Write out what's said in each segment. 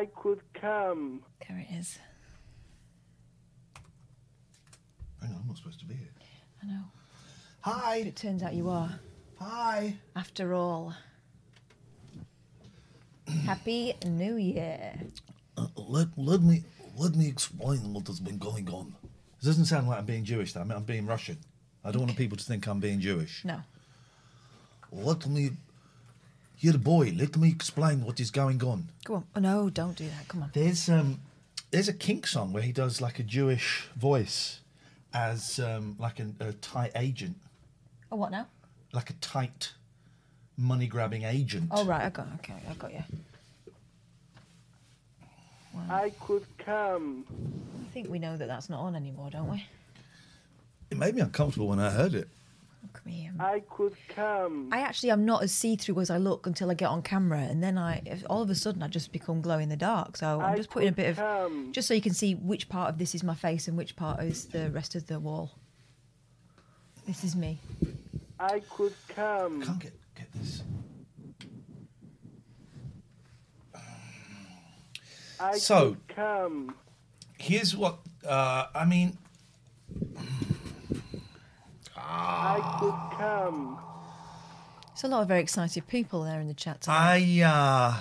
I could come. There it is. Hang on, I'm not supposed to be here. I know. Hi. It turns out you are. Hi. After all. Happy New Year. Uh, let, let me let me explain what has been going on. It doesn't sound like I'm being Jewish. Though. I mean, I'm being Russian. I don't want people to think I'm being Jewish. No. Let me, here, boy. Let me explain what is going on. Go on. Oh, no, don't do that. Come on. There's um, there's a Kink song where he does like a Jewish voice as um, like an, a tight agent, Oh, what now? like a tight money grabbing agent. Oh, right. I got Okay, I got you. I could come. I think we know that that's not on anymore, don't we? It made me uncomfortable when I heard it. Look at me. I could come. I actually am not as see-through as I look until I get on camera, and then I, if- all of a sudden, I just become glow in the dark. So I'm I just putting a could bit of, come. just so you can see which part of this is my face and which part is the rest of the wall. This is me. I could come. Can't get get this. I So- could come. Here's what uh, I mean. I could come. There's a lot of very excited people there in the chat. tonight. I uh,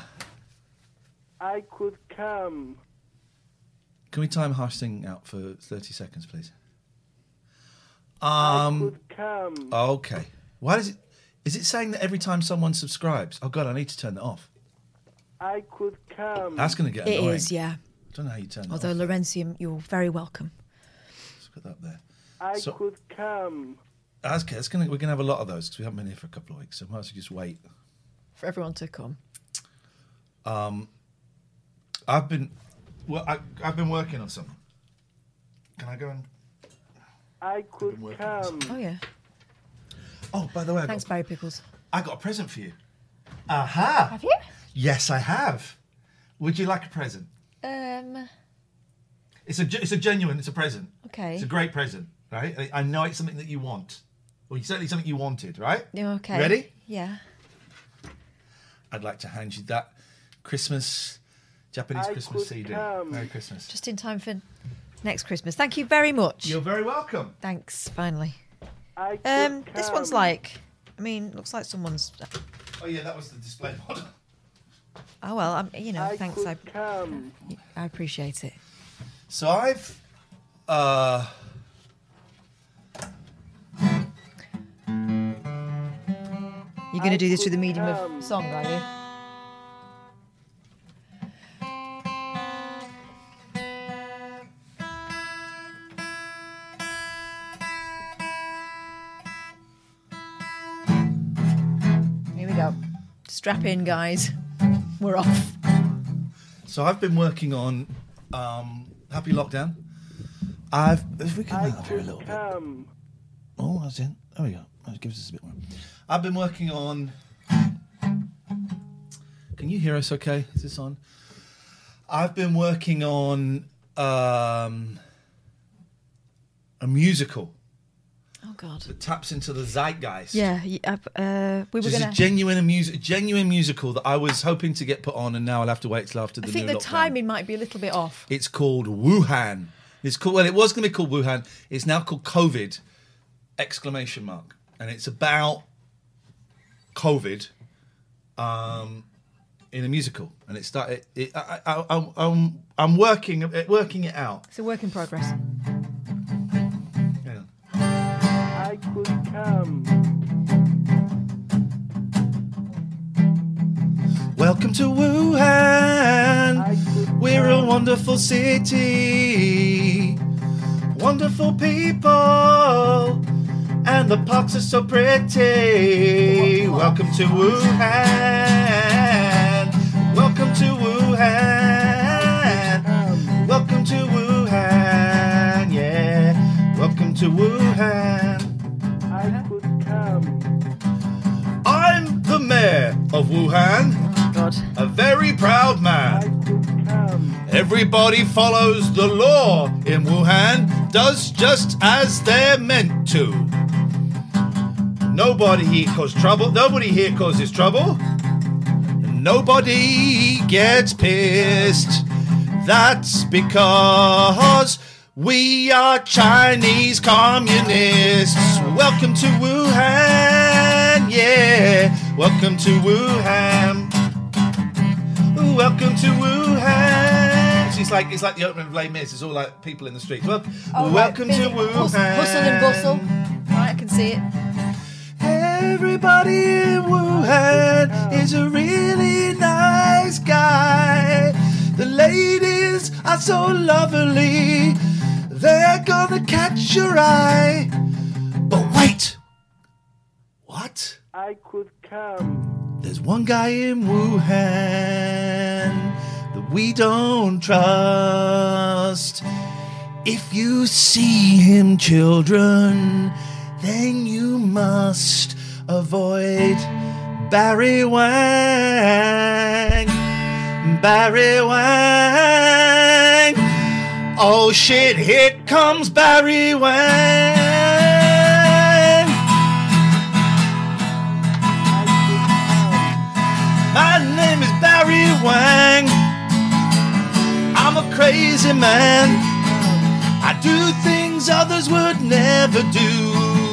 I could come. can we time harsh thing out for thirty seconds, please? I Um. could come. Okay. Why does it? Is it saying that every time someone subscribes? Oh God, I need to turn that off. I could come. That's going to get It annoying. is, yeah. I don't know how you turn that Although off. Laurentium, you're very welcome. Let's put that there. I So- could come. That's, okay, that's gonna, we're going to have a lot of those because we haven't been here for a couple of weeks, so might as well just wait. For everyone to come. Um, I've been, well, I, I've been working on something. Can I go and? I could come. Oh yeah. Oh, by the way, I Thanks, got, Barry Pickles. I got a present for you. Aha! Have you? Yes, I have. Would you like a present? Um. It's a, it's a genuine, it's a present. Okay. It's a great present, right? I- I know it's something that you want. Well, certainly something you wanted, right? Yeah, Okay. Ready? Yeah. I'd like to hand you that Christmas, Japanese I Christmas could CD. come. Merry Christmas. Just in time for next Christmas. Thank you very much. You're very welcome. Thanks. Finally. I could Um. This one's like. I mean, looks like someone's. Oh yeah, that was the display model. Oh well. I'm. You know. I thanks. could I. come. I appreciate it. So I've, uh, You're going to do this through the medium come. of song, are you? Here we go. Strap in, guys. We're off. so I've been working on, um, Happy Lockdown. I've if we can I move here a little bit. come. Oh, that's in. There we go. That gives us a bit more. I've been working on Can you hear us? Okay, is this on? I've been working on um, a musical Oh God. that taps into the zeitgeist. Yeah. Uh, we were gonna. a genuine music, genuine musical that I was hoping to get put on, and now I'll have to wait till after the. I think the lockdown. timing might be a little bit off. It's called Wuhan. It's called well, it was going to be called Wuhan. It's now called COVID! Exclamation mark, and it's about COVID, um, in a musical, and it started. It, I, I, I, I'm I'm working working it out. It's a work in progress. Hang on. I could come. Welcome to Wuhan. We're a wonderful city, wonderful people, and the parks are so pretty. Welcome to Wuhan. Welcome to Wuhan. Welcome to Wuhan. Yeah. Welcome to Wuhan. I could come. I'm the mayor of Wuhan, God. a very proud I man. could come. Everybody follows the law in Wuhan, does just as they're meant to. Nobody here causes trouble. Nobody here causes trouble. Nobody gets pissed. That's because we are Chinese communists. Welcome to Wuhan, yeah. Welcome to Wuhan. Welcome to Wuhan. It's like it's like the opening of Les Mis. It's all like people in the streets. Well, Oh, welcome right, to Wuhan. Hustle and bustle. Right, I can see it. Everybody in Wuhan is a really nice guy. The ladies are so lovely. They're gonna catch your eye. But wait. What? I could come. There's one guy in Wuhan that we don't trust. If you see him, children, then you must avoid Barry Wang. Barry Wang. Oh shit, here comes Barry Wang. My name is Barry Wang. I'm a crazy man. I do things others would never do.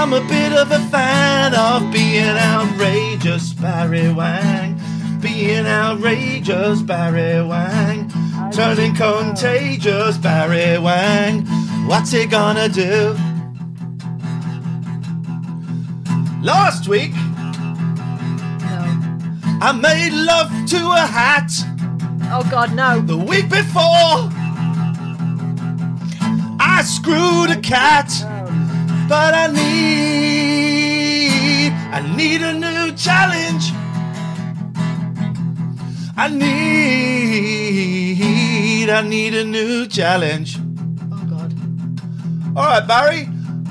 I'm a bit of a fan of being outrageous, Barry Wang. Being outrageous, Barry Wang. Turning contagious, Barry Wang. What's he gonna do? Last week, No. I made love to a hat. Oh God, no. The week before, I screwed a cat. But I need, I need a new challenge. I need, I need a new challenge. Oh God. All right, Barry,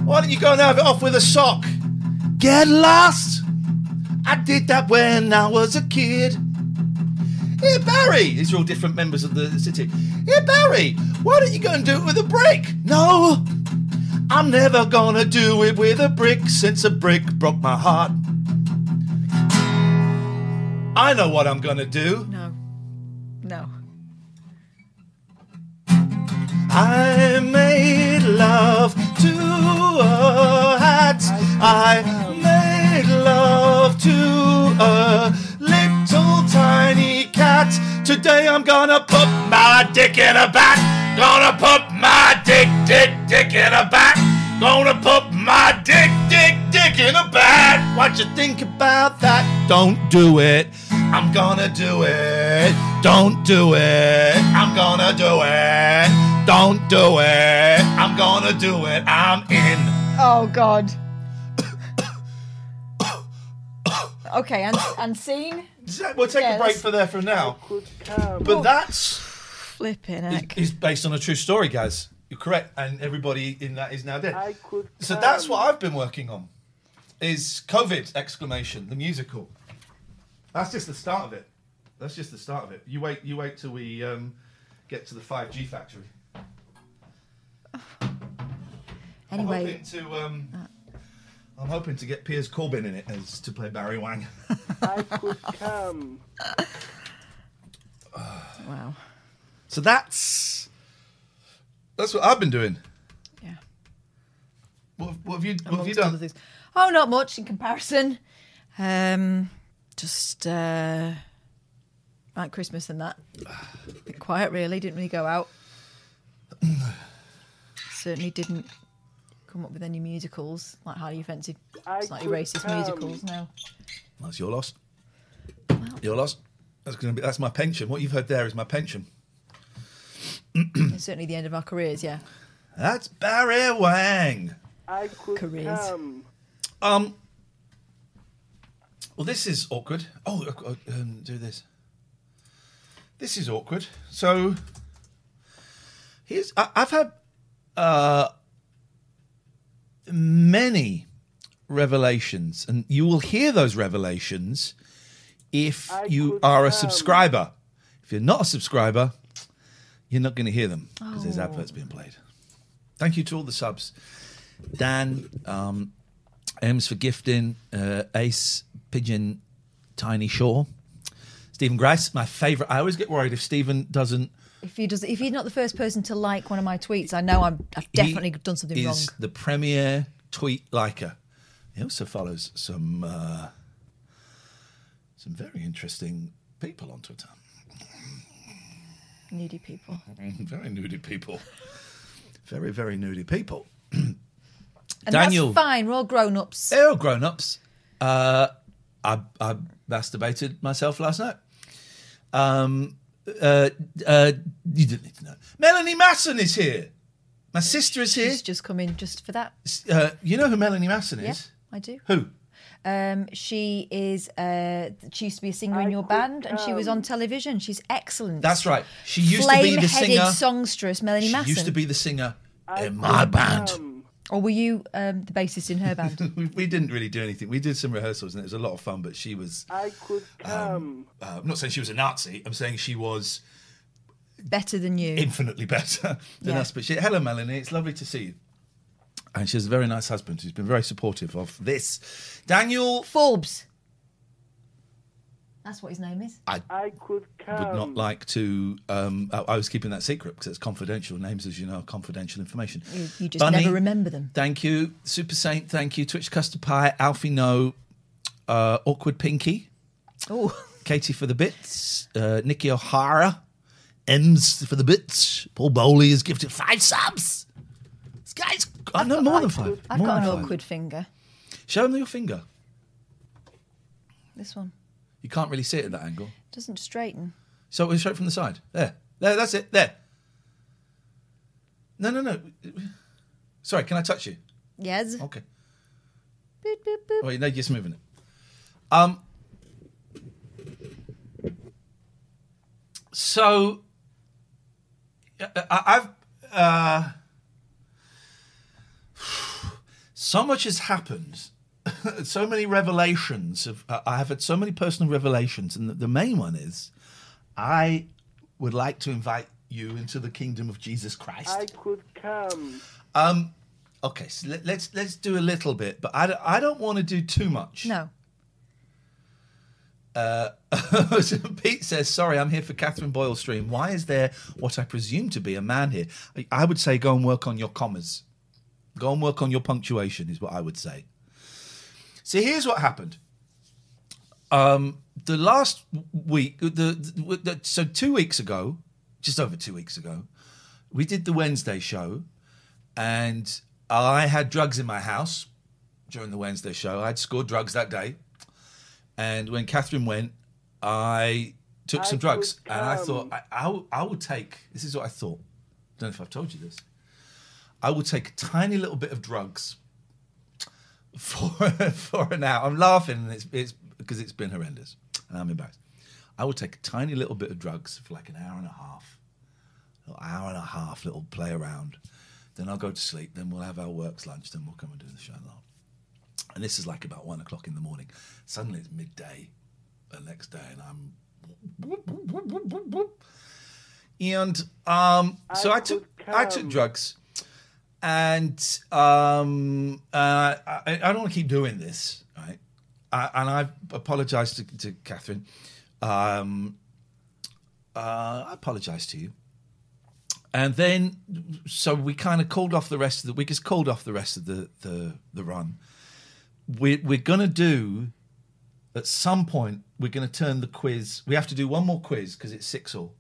why don't you go and have it off with a sock? Get lost. I did that when I was a kid. Here, Barry. These are all different members of the city. Here, Barry. Why don't you go and do it with a brick? No, I'm never gonna do it with a brick since a brick broke my heart. I know what I'm gonna do. No. No. I made love to a hat. I made love to a little tiny cat. Today I'm gonna put my dick in a bat. Gonna put my dick, dick, dick in a bat. Gonna put my dick, dick, dick in a bat. What you think about that? Don't do it. I'm gonna do it. Don't do it. I'm gonna do it. Don't do it. I'm gonna do it. I'm in. Oh God. okay, and unseen. We'll take Yeah, a break that's- for there for now. Could. But that's Flipping is, is based on a true story, guys. You're correct, and everybody in that is now dead. I could So come. that's what I've been working on. Is COVID exclamation the musical? That's just the start of it. That's just the start of it. You wait. You wait till we um, get to the five G factory. Anyway, I'm hoping to. Um, I'm hoping to get Piers Corbyn in it as to play Barry Wang. I could come. wow. So that's that's what I've been doing. Yeah. What, what have you What have you other done? things. Oh, not much in comparison. Um, just uh, like Christmas and that. bit quiet, really. Didn't really go out. Certainly didn't come up with any musicals like highly offensive, I slightly could racist come. musicals. No. That's your loss. Your loss. That's going to be. That's my pension. What you've heard there is my pension. It's certainly the end of our careers. Yeah. That's Barry Wang. I could Careers. come. Um. Well, this is awkward. Oh, uh, um, do this. This is awkward. So, here's I, I've had uh, many revelations, and you will hear those revelations if I you could are a come. subscriber. If you're not a subscriber, you're not going to hear them because there's adverts being played. Thank you to all the subs. Dan, um, M's for gifting, uh, Ace, Pigeon, Tiny Shaw, Stephen Grice, my favourite. I always get worried if Stephen doesn't. If he does, if he's not the first person to like one of my tweets, I know I'm, I've definitely done something is wrong. the premier tweet liker. He also follows some uh, some very interesting people on Twitter. Needy people. very nudie people. Very, very nudie people. And Daniel. that's fine. We're all grown ups. They're all grown ups. Uh, I, I masturbated myself last night. Um, uh, uh, you didn't need to know. Melanie Masson is here. My sister is here. She's just come in just for that. Uh, you know who Melanie Masson Yeah, is? I do. Who? Um, she is. Uh, she used to be a singer in your could band, and she was on television. She's excellent. That's right. She used to be the Flame-headed singer. songstress, Melanie She Masson. used to be the singer I in my band. come. Or were you um, the bassist in her band? We, we didn't really do anything. We did some rehearsals and it was a lot of fun. But she was. I could come. Uh, I'm not saying she was a Nazi. I'm saying she was Better than you. infinitely better than Yeah. us. But she, hello, Melanie. It's lovely to see you. And she has a very nice husband who's been very supportive of this. Daniel Forbes. That's what his name is. I could come. would not like to. Um, I, I was keeping that secret because it's confidential. Names, as you know, are confidential information. You, you just Bunny, never remember them. Thank you, Super Saint. Thank you, Twitch Custard Pie, Alfie No, uh, Awkward Pinky, Oh, Katie for the bits, uh, Nikki O'Hara, M's for the bits. Paul Bowley has gifted five subs. Guy's, I know more than five. I've More got an than five. awkward finger. Show them your finger. This one You can't really see it at that angle. It doesn't straighten. So it's straight from the side. There. There, that's it. There. No, no, no. Sorry, can I touch you? Yes. Okay. Boop, boop, boop. Oh, no, just moving it. Um. So, uh, I- I've uh, so much has happened. so many revelations. Of, uh, I have had so many personal revelations, and the, the main one is, I would like to invite you into the kingdom of Jesus Christ. I could come. Um, okay, so let, let's let's do a little bit, but I, don't- I don't want to do too much. No. Pete says, "Sorry, I'm here for Catherine Boyle stream. Why is there what I presume to be a man here? I, I would say go and work on your commas. Go and work on your punctuation is what I would say. See, here's what happened. Um, the last week, the, the, the so two weeks ago, just over two weeks ago, we did the Wednesday show, and I had drugs in my house during the Wednesday show. I'd scored drugs that day. And when Catherine went, I took I some drugs, could and I thought I, I, will- I would take. This is what I thought. don't know if I've told you this. I would take a tiny little bit of drugs for for an hour. I'm laughing, and it's it's because it's been horrendous, and I'm embarrassed. I would take a tiny little bit of drugs for like an hour and a half, an hour and a half, little play around. Then I'll go to sleep. Then we'll have our works lunch. Then we'll come and do the show. And this is like about one o'clock in the morning. Suddenly it's midday. the next day, and I'm. And um, so I, took I took drugs, and um, uh, I, I don't want to keep doing this, right? I, and I apologized to, to Catherine. Um, uh, I apologize to you. And then, so we kind of called off the rest of the. We just called off the rest of the the, the run. We, we're going to do at some point. We're going to turn the quiz. We have to do one more quiz because it's six all,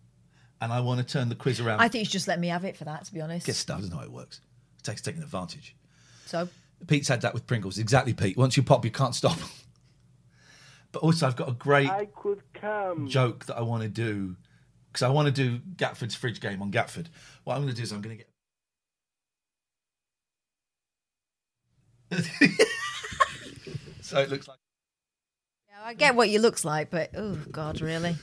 and I want to turn the quiz around. I think you should just let me have it for that, to be honest. Guess that doesn't know how it works. It takes taking advantage. So, Pete's had that with Pringles. Exactly, Pete. Once you pop, you can't stop. but also, I've got a great I could come. joke that I want to do because I want to do Gatford's fridge game on Gatford. What I'm going to do is I'm going to get. so it looks like. yeah, I get what you looks like, but oh god, really?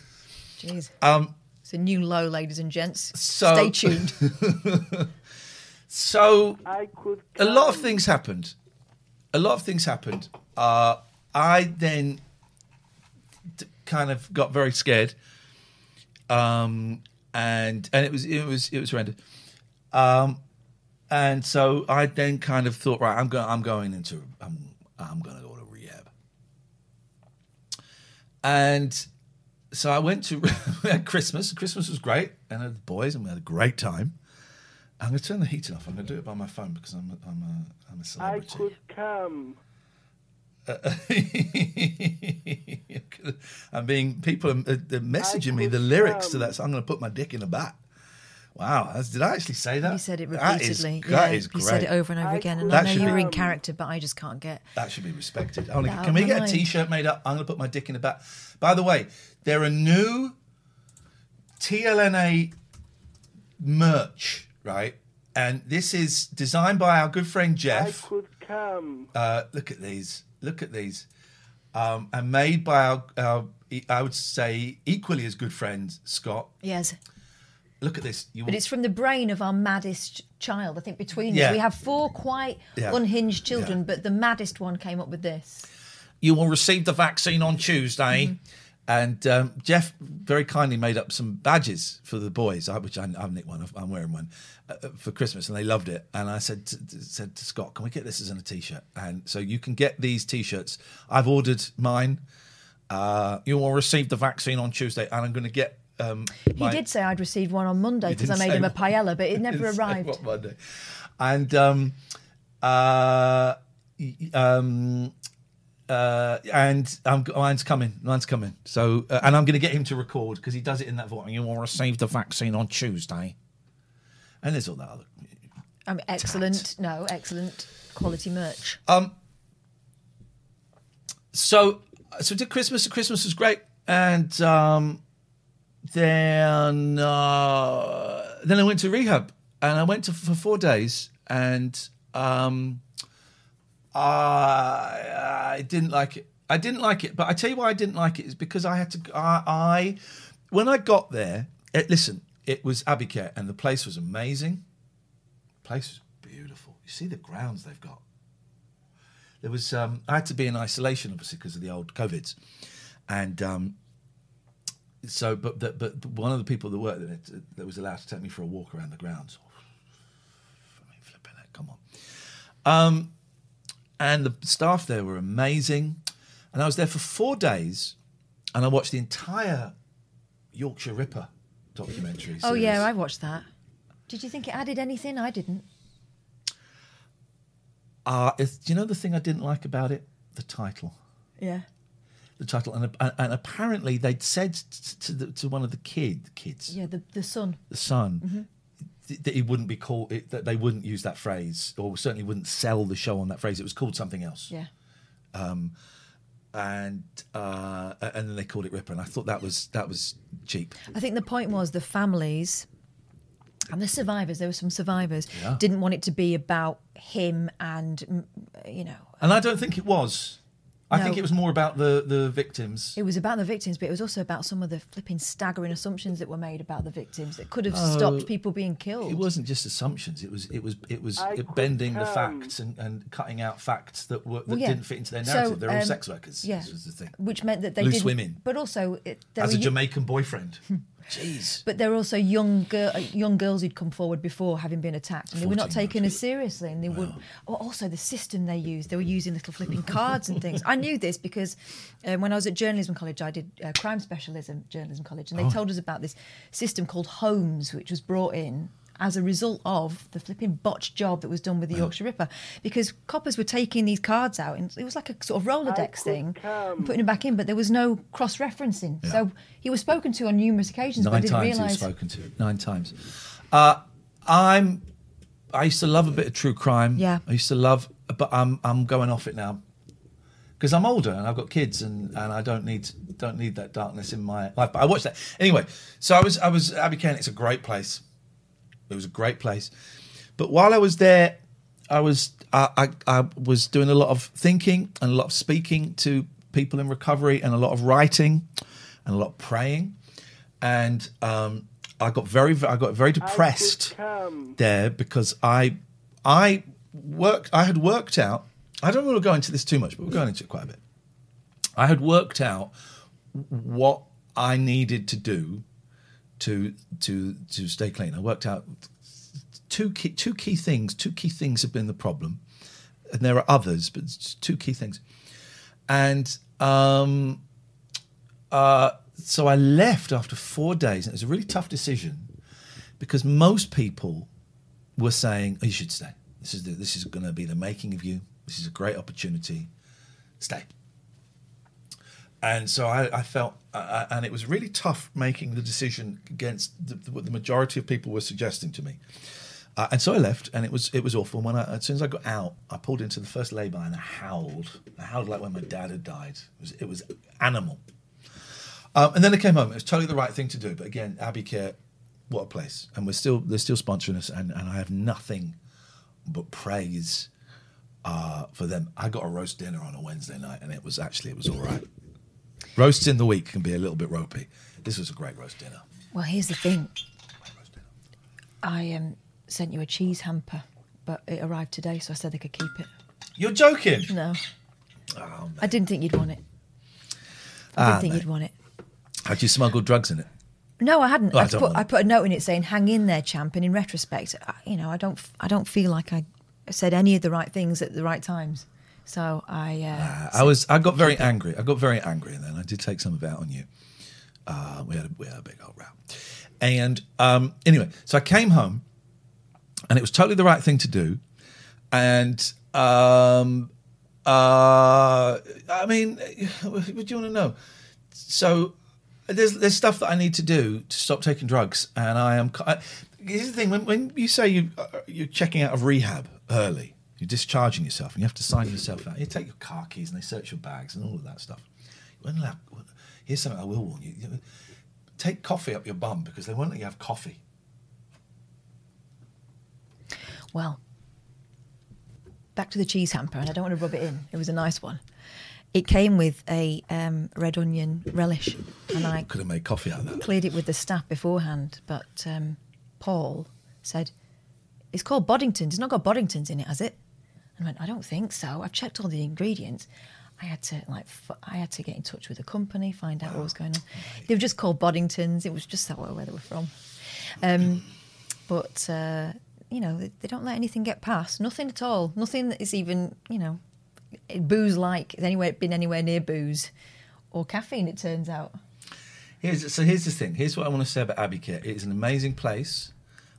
Jeez, Um, it's a new low, ladies and gents. So- Stay tuned. so I could a lot of things happened. A lot of things happened. Uh, I then kind of got very scared, um, and and it was it was it was horrendous. Um, and so I then kind of thought, right, I'm going I'm going into I'm I'm going to go to rehab. And so I went to Christmas. Christmas was great, and I had the boys, and we had a great time. I'm going to turn the heating off. I'm going to do it by my phone because I'm a, I'm a, I'm a I celebrity. I could come. Uh, I'm being people are, uh, are messaging me the could lyrics to that. So I'm going to put my dick in a bat. Wow, did I actually say that? You said it repeatedly. That yeah, is you said it over and over I again, and I know you're be- in character, but I just can't get. That should be respected. I wanna- can we get of a my T-shirt made up? I'm going to put my dick in a bat. By the way, there are new TLNA merch, right? And this is designed by our good friend Jeff. I Jeff. could come. Uh, look at these. Look at these. Um, and made by our, our, I would say, equally as good friend Scott. Yes, Look at this. You but it's from the brain of our maddest child. I think between Yeah. us, we have four quite Yeah. unhinged children, Yeah. but the maddest one came up with this. you will receive the vaccine on Tuesday. Mm-hmm. And um, Jeff very kindly made up some badges for the boys, which I, I've nicked one. I'm wearing one uh, for Christmas, and they loved it. And I said to, said to Scott, "Can we get this as in a T-shirt?" And so you can get these T-shirts. I've ordered mine. Uh, you will receive the vaccine on Tuesday, and I'm going to get. Um, He did say I'd received one on Monday because I made him a paella, but it never arrived. what Monday. And um, uh, um, uh, and um, mine's coming. Mine's coming. So, uh, and I'm going to get him to record because he does it in that voice. You will receive the vaccine on Tuesday. And there's all that other. I mean, excellent. No, excellent quality merch. Um, so, so did Christmas. Christmas was great, and um, then uh, then I went to rehab, and I went to for four days, and um, I, didn't like it. I didn't like it, but I tell you why I didn't like it is because I had to. I, I when I got there, it, listen, it was Care, and the place was amazing. The place was beautiful. You see the grounds they've got there was um, I had to be in isolation obviously because of the old COVIDs, and um, so but the, but one of the people that worked there that- was allowed to take me for a walk around the grounds. I mean, flipping it, come on. Um, and the staff there were amazing, and I was there for four days, and I watched the entire Yorkshire Ripper documentary. Oh yeah. I watched that. Did you think it added anything? I didn't. Uh, do you know the thing I didn't like about it? The title. Yeah. the title, and, and, and apparently they'd said t- to the, to one of the kid kids, Yeah, the the sun. the son, th- that he wouldn't be called it, that they wouldn't use that phrase, or certainly wouldn't sell the show on that phrase. It was called something else, Yeah. and uh, and then they called it Ripper, and I thought that was that was cheap. I think the point was the families and the survivors. There were some survivors Yeah. didn't want it to be about him and you know. And I don't think it was. I No. think it was more about the the victims. It was about the victims, but it was also about some of the flipping staggering assumptions that were made about the victims that could have Oh, stopped people being killed. It wasn't just assumptions. It was it was it was I it bending the facts and, and cutting out facts that were that Well, yeah. didn't fit into their So, narrative. They're all um, sex workers. Yeah, This was the thing. which meant that they Loose didn't. women. But also, it, As were a Jamaican boyfriend. Jeez. But there were also young girl, uh, young girls who'd come forward before having been attacked, and they were not 14 taken months. as seriously. And they would oh, also the system they used. They were using little flipping cards and things. I knew this because um, when I was at journalism college, I did uh, crime specialism journalism college, and they told us about this system called Holmes, which was brought in as a result of the flipping botched job that was done with the Yorkshire Ripper, because coppers were taking these cards out, and it was like a sort of Rolodex thing, and putting them back in, but there was no cross-referencing. So he was spoken to on numerous occasions, but I Nine didn't times he was spoken to. Nine times. Uh, I'm. I used to love a bit of true crime. Yeah. I used to love, but I'm I'm going off it now because I'm older and I've got kids and, and I don't need don't need that darkness in my life. But I watched that anyway. So I was I was Abbey Care. It's a great place. It was a great place. But while I was there, I was I, I, I was doing a lot of thinking and a lot of speaking to people in recovery and a lot of writing and a lot of praying. And um, I got very I got very depressed there because I I worked I had worked out I don't want to go into this too much, but we're going into it quite a bit. I had worked out what I needed to do to to to stay clean. I worked out two key two key things. Two key things have been the problem, and there are others, but two key things. And um, uh, so I left after four days, and it was a really tough decision because most people were saying, oh, "You should stay. This is the, this is going to be the making of you. This is a great opportunity. Stay." And so I, I felt, uh, and it was really tough making the decision against the, what the majority of people were suggesting to me. Uh, and so I left, and it was it was awful. And When I, as soon as I got out, I pulled into the first lay-by and I howled. I howled like when my dad had died. It was it was animal. Um, and then I came home. It was totally the right thing to do. But again, Abbey Care, what a place! And we're still they're still sponsoring us, and, and I have nothing but praise uh, for them. I got a roast dinner on a Wednesday night, and it was actually it was all right. Roasts in the week can be a little bit ropey. This was a great roast dinner. Well, here's the thing. Great roast dinner. I um, sent you a cheese hamper, but it arrived today, so I said they could keep it. You're joking. No. Oh, I didn't think you'd want it. I Ah, didn't think mate. you'd want it. Had you smuggled drugs in it? No, I hadn't. Oh, I I, don't put, want I put a note in it saying "Hang in there, champ." And in retrospect, I, you know, I don't, I don't feel like I said any of the right things at the right times. So I, uh, I was. I got very angry. I got very angry, and then I did take some of it out on you. Uh, we had a, we had a big old row, and um, anyway, so I came home, and it was totally the right thing to do, and um, uh, I mean, what do you want to know? So there's there's stuff that I need to do to stop taking drugs, and I am. I, here's the thing: when, when you say you uh, you're checking out of rehab early, you're discharging yourself, and you have to sign yourself out. You take your car keys, and they search your bags and all of that stuff. Here's something I will warn you: You take coffee up your bum because they won't let you have coffee. well, back to the cheese hamper, and I don't want to rub it in. It was a nice one. It came with a um, red onion relish, and I Could have made coffee out of that. cleared it with the staff beforehand. But um, Paul said, "It's called Boddington's. It's not got Boddington's in it, has it?" And I went, "I don't think so. I've checked all the ingredients." I had to like, f- I had to get in touch with the company, find out what was going on. They were just called Boddingtons. It was just that way where they were from. Um, but uh, you know, they, they don't let anything get past. Nothing at all. Nothing that is even, you know, booze like Has anywhere been anywhere near booze or caffeine. It turns out. Here's, so here's the thing. Here's what I want to say about Abbey Care. It is an amazing place.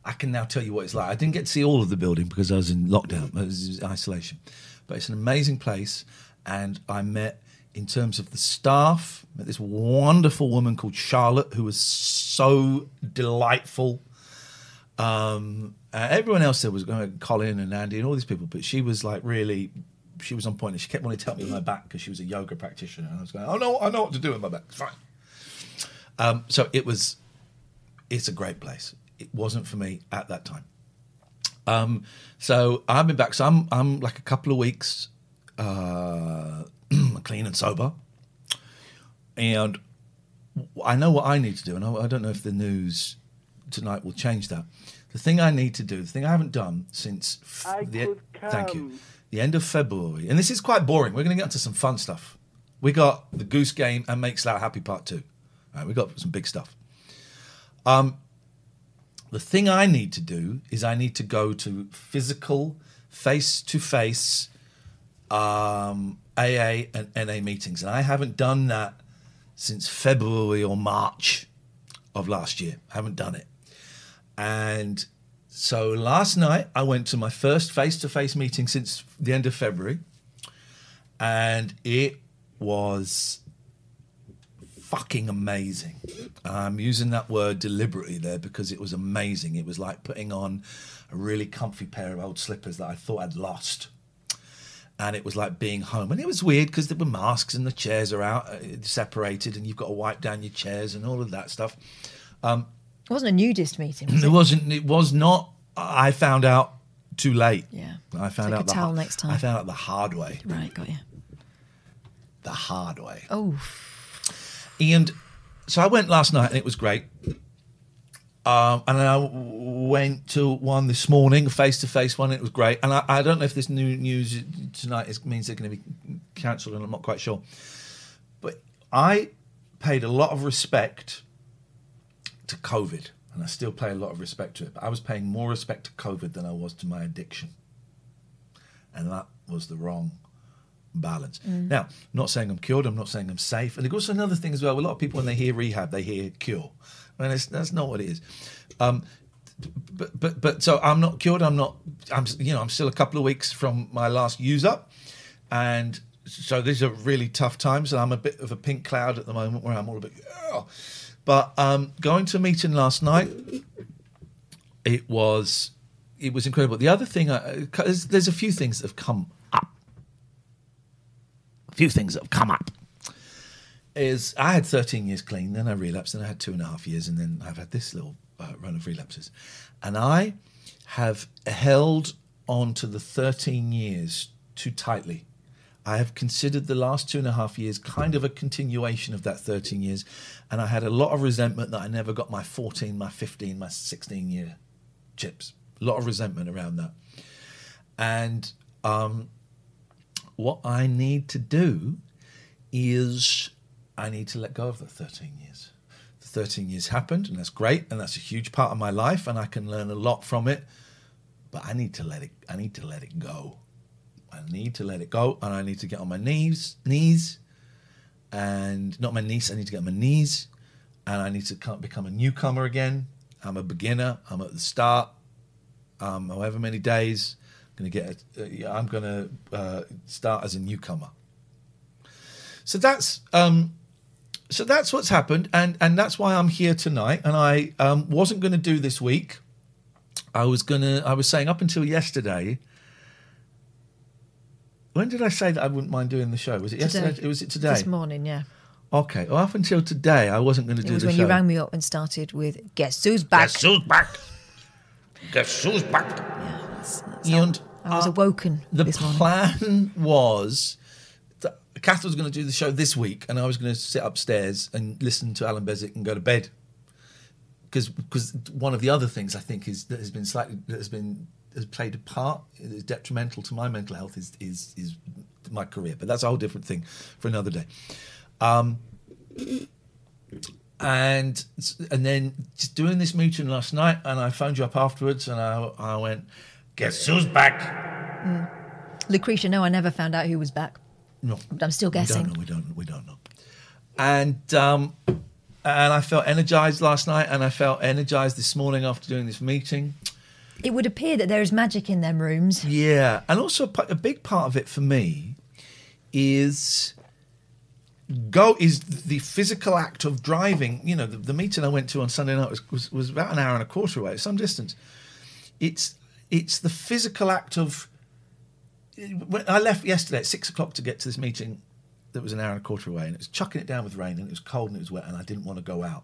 I can now tell you what it's like. I didn't get to see all of the building because I was in lockdown, was isolation. But it's an amazing place. And I met, in terms of the staff, met this wonderful woman called Charlotte who was so delightful. Um, uh, everyone else there was going, Colin and Andy and all these people, but she was like really, she was on point. And she kept wanting to help me with my back because she was a yoga practitioner. And I was going, oh no, I know what to do with my back. It's fine. Um, so it was, it's a great place. It wasn't for me at that time. Um, so I've been back. So I'm, I'm like a couple of weeks uh, clean and sober. And I know what I need to do, and I I don't know if the news tonight will change that. The thing I need to do, the thing I haven't done since f- the thank you, the end of February, and this is quite boring. We're going to get into some fun stuff. We got the Goose Game and Makes Slough Happy Part Two. Right, we got some big stuff. Um, the thing I need to do is I need to go to physical, face to face um, AA and NA meetings, and I haven't done that since February or March of last year. I haven't done it, and so last night I went to my first face to face meeting since the end of February, and it was fucking amazing. I'm using that word deliberately there because it was amazing. It was like putting on a really comfy pair of old slippers that I thought I'd lost. And it was like being home. And it was weird because there were masks and the chairs are out uh, separated and you've got to wipe down your chairs and all of that stuff. It wasn't a nudist meeting, was It it? wasn't, it was not, I found out too late. Yeah. I found Take out a the, towel next time. I found out the hard way. Right, got you. The hard way. Oh, And so I went last night and it was great. Um, and I went to one this morning, face to face one. It was great. And I, I don't know if this new news tonight is, means they're going to be cancelled, and I'm not quite sure. But I paid a lot of respect to COVID, and I still pay a lot of respect to it. But I was paying more respect to COVID than I was to my addiction. And that was the wrong balance. Now, I'm not saying I'm cured. I'm not saying I'm safe. And there's also another thing as well. A lot of people, when they hear rehab, they hear cure. And it's, that's not what it is. Um, but but but so I'm not cured. I'm not. I'm you know I'm still a couple of weeks from my last use up, and so these are really tough times. And I'm a bit of a pink cloud at the moment where I'm all a bit. "Yeah." But um, going to a meeting last night, it was it was incredible. The other thing, I, there's, there's a few things that have come few things that have come up is I had 13 years clean, then I relapsed, then I had two and a half years, and then I've had this little uh, run of relapses. And I have held on to the 13 years too tightly. I have considered the last two and a half years kind of a continuation of that 13 years. And I had a lot of resentment that I never got my 14, my 15, my 16 year chips. A lot of resentment around that. And um, what I need to do is I need to let go of the 13 years. The 13 years happened, and that's great, and that's a huge part of my life, and I can learn a lot from it. But I need to let it. I need to let it go. I need to let it go, and I need to get on my knees, knees, and not my knees. I need to get on my knees, and I need to come- become a newcomer again. I'm a beginner. I'm at the start. Um, however many days, going to get. A, uh, I'm going to uh, start as a newcomer. So that's um, so that's what's happened, and and that's why I'm here tonight. And I um, wasn't going to do this week. I was gonna. I was saying up until yesterday. When did I say that I wouldn't mind doing the show? Was it Today. yesterday? Was it today? this morning, yeah. Okay. Well, up until today, I wasn't going to It do was the when show. you rang me up and started with "Guess who's back." Guess who's back? Guess who's back? Yeah, And I was uh, awoken the this morning. plan was that Kath was going to do the show this week, and I was going to sit upstairs and listen to Alan Beswick and go to bed. Because because one of the other things I think is that has been slightly that has been has played a part is detrimental to my mental health is is is my career, but that's a whole different thing for another day. Um, and and then just doing this meeting last night, and I phoned you up afterwards, and I I went, guess who's back? Lucretia, no, I never found out who was back. No, But I'm still guessing. we guessing. don't know. We don't. We don't know. And um, and I felt energized last night, and I felt energized this morning after doing this meeting. It would appear that there is magic in them rooms. Yeah, and also a a big part of it for me is go is the physical act of driving. You know, the, the meeting I went to on Sunday night was, was was about an hour and a quarter away, some distance. It's it's the physical act of. When I left yesterday at six o'clock to get to this meeting that was an hour and a quarter away, and it was chucking it down with rain, and it was cold and it was wet, and I didn't want to go out.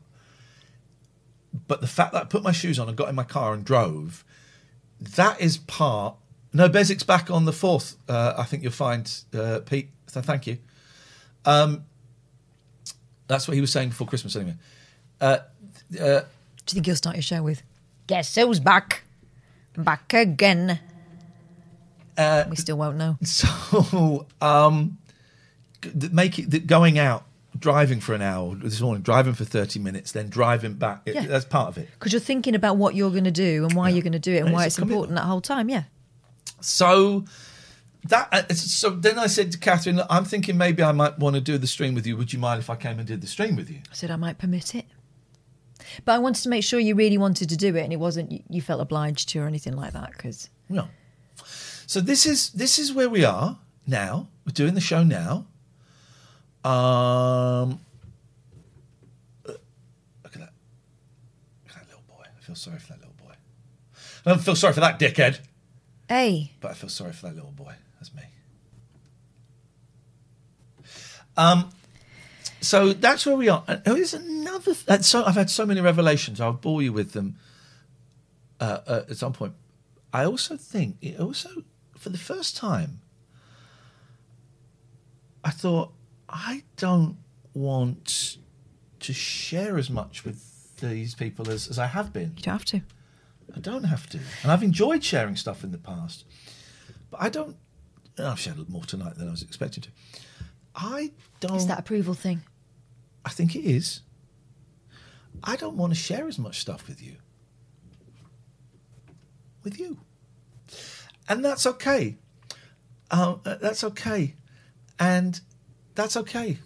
But the fact that I put my shoes on and got in my car and drove, that is part. No, Beswick's back on the fourth. Uh, I think you'll find uh, Pete. So thank you. Um, that's what he was saying before Christmas, anyway. Uh, Do you think you'll start your show with Guess who's back? Back again. Uh, we still won't know. So, um, make it going out, driving for an hour this morning, driving for thirty minutes, then driving back. it- Yeah. That's part of it. Because you're thinking about what you're going to do and why you're going to do it and And why it's it's important that whole time. Yeah. So that uh, so then I said to Catherine, I'm thinking maybe I might want to do the stream with you. Would you mind if I came and did the stream with you? I said I might permit it. But I wanted to make sure you really wanted to do it and it wasn't you, felt obliged to or anything like that because No. So this is this is where we are now. We're doing the show now. Um, uh, look at that. Look at that little boy. I feel sorry for that little boy. I don't feel sorry for that dickhead, hey, but I feel sorry for that little boy. That's me. Um, so that's where we are. And there's another. Th- and so I've had so many revelations. I'll bore you with them uh, uh, at some point. I also think it also, for the first time, I thought I don't want to share as much with these people as, as I have been. you don't have to. I don't have to. And I've enjoyed sharing stuff in the past. But I don't. I've shared a little more tonight than I was expecting to. I don't. It's that approval thing. I think it is. I don't want to share as much stuff with you. With you. And that's okay. Um, uh, that's okay. And that's okay.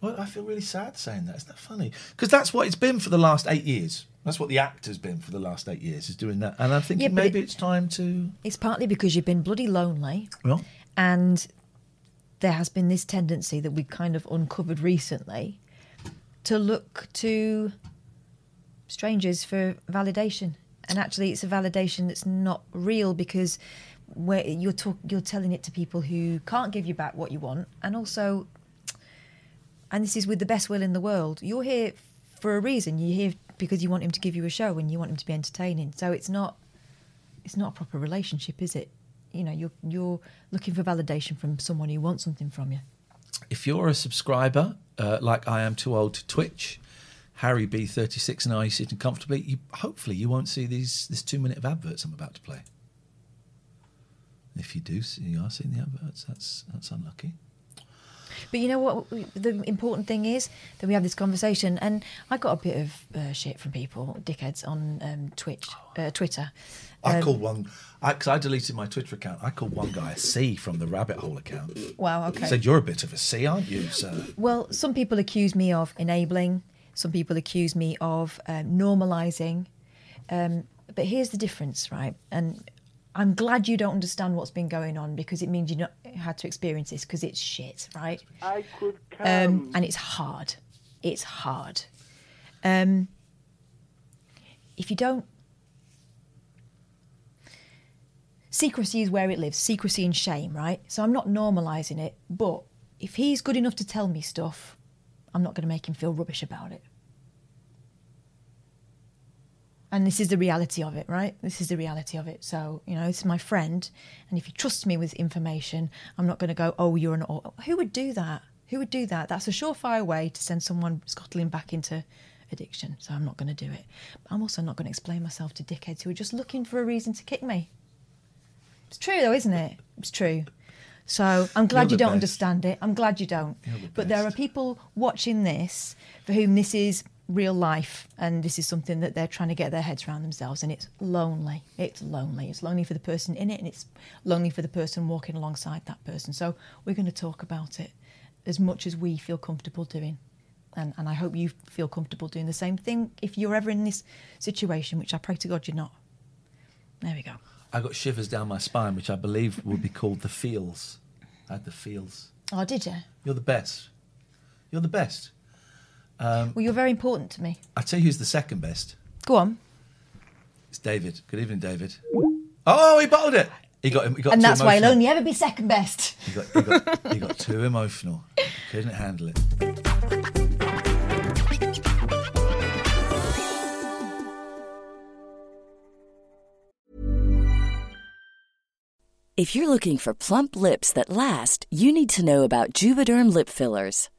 Well, I feel really sad saying that. Isn't that funny? Because that's what it's been for the last eight years. That's what the act has been for the last eight years, is doing that. And I'm thinking Yeah, maybe it- it's time to. It's partly because you've been bloody lonely Well, and there has been this tendency that we've kind of uncovered recently to look to strangers for validation. And actually it's a validation that's not real because where you're talk, you're telling it to people who can't give you back what you want. And also and this is with the best will in the world. You're here for a reason. You're here because you want him to give you a show and you want him to be entertaining. So it's not it's not a proper relationship is it you know you're you're looking for validation from someone who wants something from you if you're a subscriber, uh, like I am too old to Twitch, Harry B36 and I sitting comfortably, you, hopefully you won't see these this two minute of adverts I'm about to play. If you do see, you are seeing the adverts, that's that's unlucky. But you know what? The important thing is that we have this conversation, and I got a bit of uh, shit from people, dickheads, on um, Twitch, uh, Twitter. I Um, called one, because I, deleted my Twitter account, I called one guy a C from the rabbit hole account. Wow. Okay. Said, You're a bit of a C, aren't you, sir? Well, some people accuse me of enabling. Some people accuse me of um, normalising. Um, but here's the difference, right? And I'm glad you don't understand what's been going on because it means you not had to experience this because it's shit, right? I could come. um, and it's hard. It's hard. Um, if you don't, secrecy is where it lives. Secrecy and shame, right? So I'm not normalising it, but if he's good enough to tell me stuff, I'm not going to make him feel rubbish about it. And this is the reality of it, right? This is the reality of it. So, you know, this is my friend. And if you trust me with information, I'm not going to go, oh, you're an. au-" Who would do that? Who would do that? That's a surefire way to send someone scuttling back into addiction. So I'm not going to do it. But I'm also not going to explain myself to dickheads who are just looking for a reason to kick me. It's true, though, isn't it? It's true. So I'm glad you don't best. understand it. I'm glad you don't. The But there are people watching this for whom this is real life and this is something that they're trying to get their heads around themselves and it's lonely. It's lonely. It's lonely for the person in it and it's lonely for the person walking alongside that person. So we're going to talk about it as much as we feel comfortable doing. And, and I hope you feel comfortable doing the same thing if you're ever in this situation, which I pray to God you're not. There we go. I got shivers down my spine, which I believe would be called the feels. I had the feels. Oh, did you? You're the best. You're the best. Um, well, you're very important to me. I tell you who's the second best. Go on. It's David. Good evening, David. Oh, he bottled it. He got. He got And too that's why he'll only ever be second best. He got, he, got, he got too emotional. Couldn't handle it. If you're looking for plump lips that last, you need to know about Juvederm lip fillers.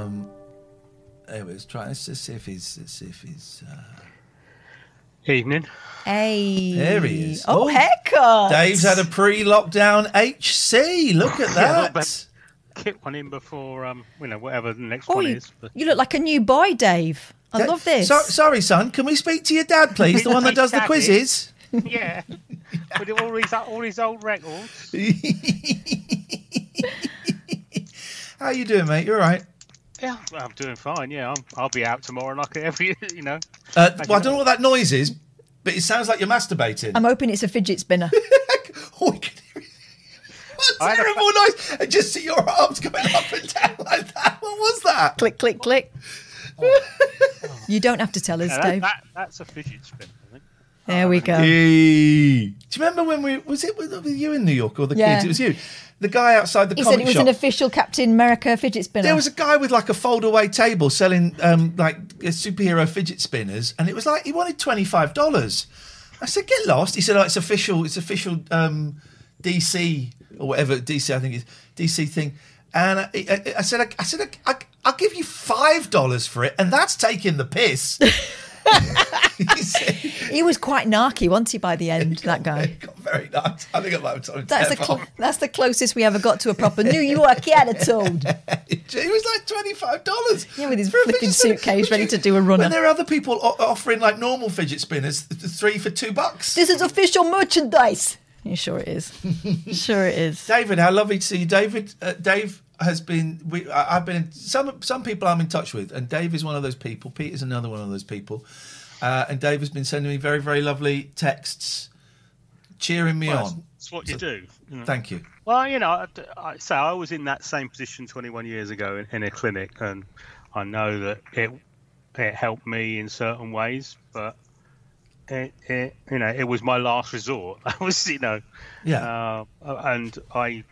Um, anyway, let's try. Let's just see if he's. Let's see if he's. Uh... Evening. Hey. There he is. Oh, Oh, haircut. Dave's had a pre-lockdown HC. Look at that. but- Get one in before, um, you know, whatever the next Oh, one you, is. But you look like a new boy, Dave. I Da- love this. So, sorry, son. Can we speak to your dad, please? The one that does the quizzes. yeah, with all these all these old records. How you doing, mate? You're all right? Yeah, I'm doing fine. Yeah, I'm, I'll be out tomorrow, like every, you know. Uh, well, I don't know what that noise is, but it sounds like you're masturbating. I'm hoping it's a fidget spinner. Oh, I can hear it. What I a had a- terrible noise! And just see your arms going up and down like that. What was that? click, click, click. you don't have to tell us, Now, Dave. that, that, that's a fidget spinner, there we go. Hey. Do you remember when we was it with, with you in New York or the Yeah. kids? It was you. The guy outside the He said it was shop. an official Captain America fidget spinner. There was a guy with like a fold-away table selling um, like uh, superhero fidget spinners, and it was like he wanted twenty-five dollars. I said, "Get lost." He said, "Oh, it's official. It's official um, DC or whatever DC I think is DC thing." And I, I, I said, I, "I said I, I'll give you five dollars for it, and that's taking the piss." he was quite narky, wasn't he, by the end, that guy? Got very nice. I think have told That's the, cl- that's the closest we ever got to a proper New York attitude. It was like twenty five dollars. Yeah, with his flipping suitcase ready to do a runner. When there are other people o- offering like normal fidget spinners, th- th- three for two bucks. This is official merchandise. Yeah, sure it is. sure it is. David, how lovely to see you. David, uh, Dave has been. We, I, I've been in some some people I'm in touch with, and Dave is one of those people. Pete is another one of those people, uh, and Dave has been sending me very very lovely texts, cheering me Well, on. It's what you do. you know. Thank you. Well, you know, I, I, so I was in that same position 21 years ago in, in a clinic, and I know that it it helped me in certain ways, but it, it you know it was my last resort. That was you know, Yeah. uh, and I.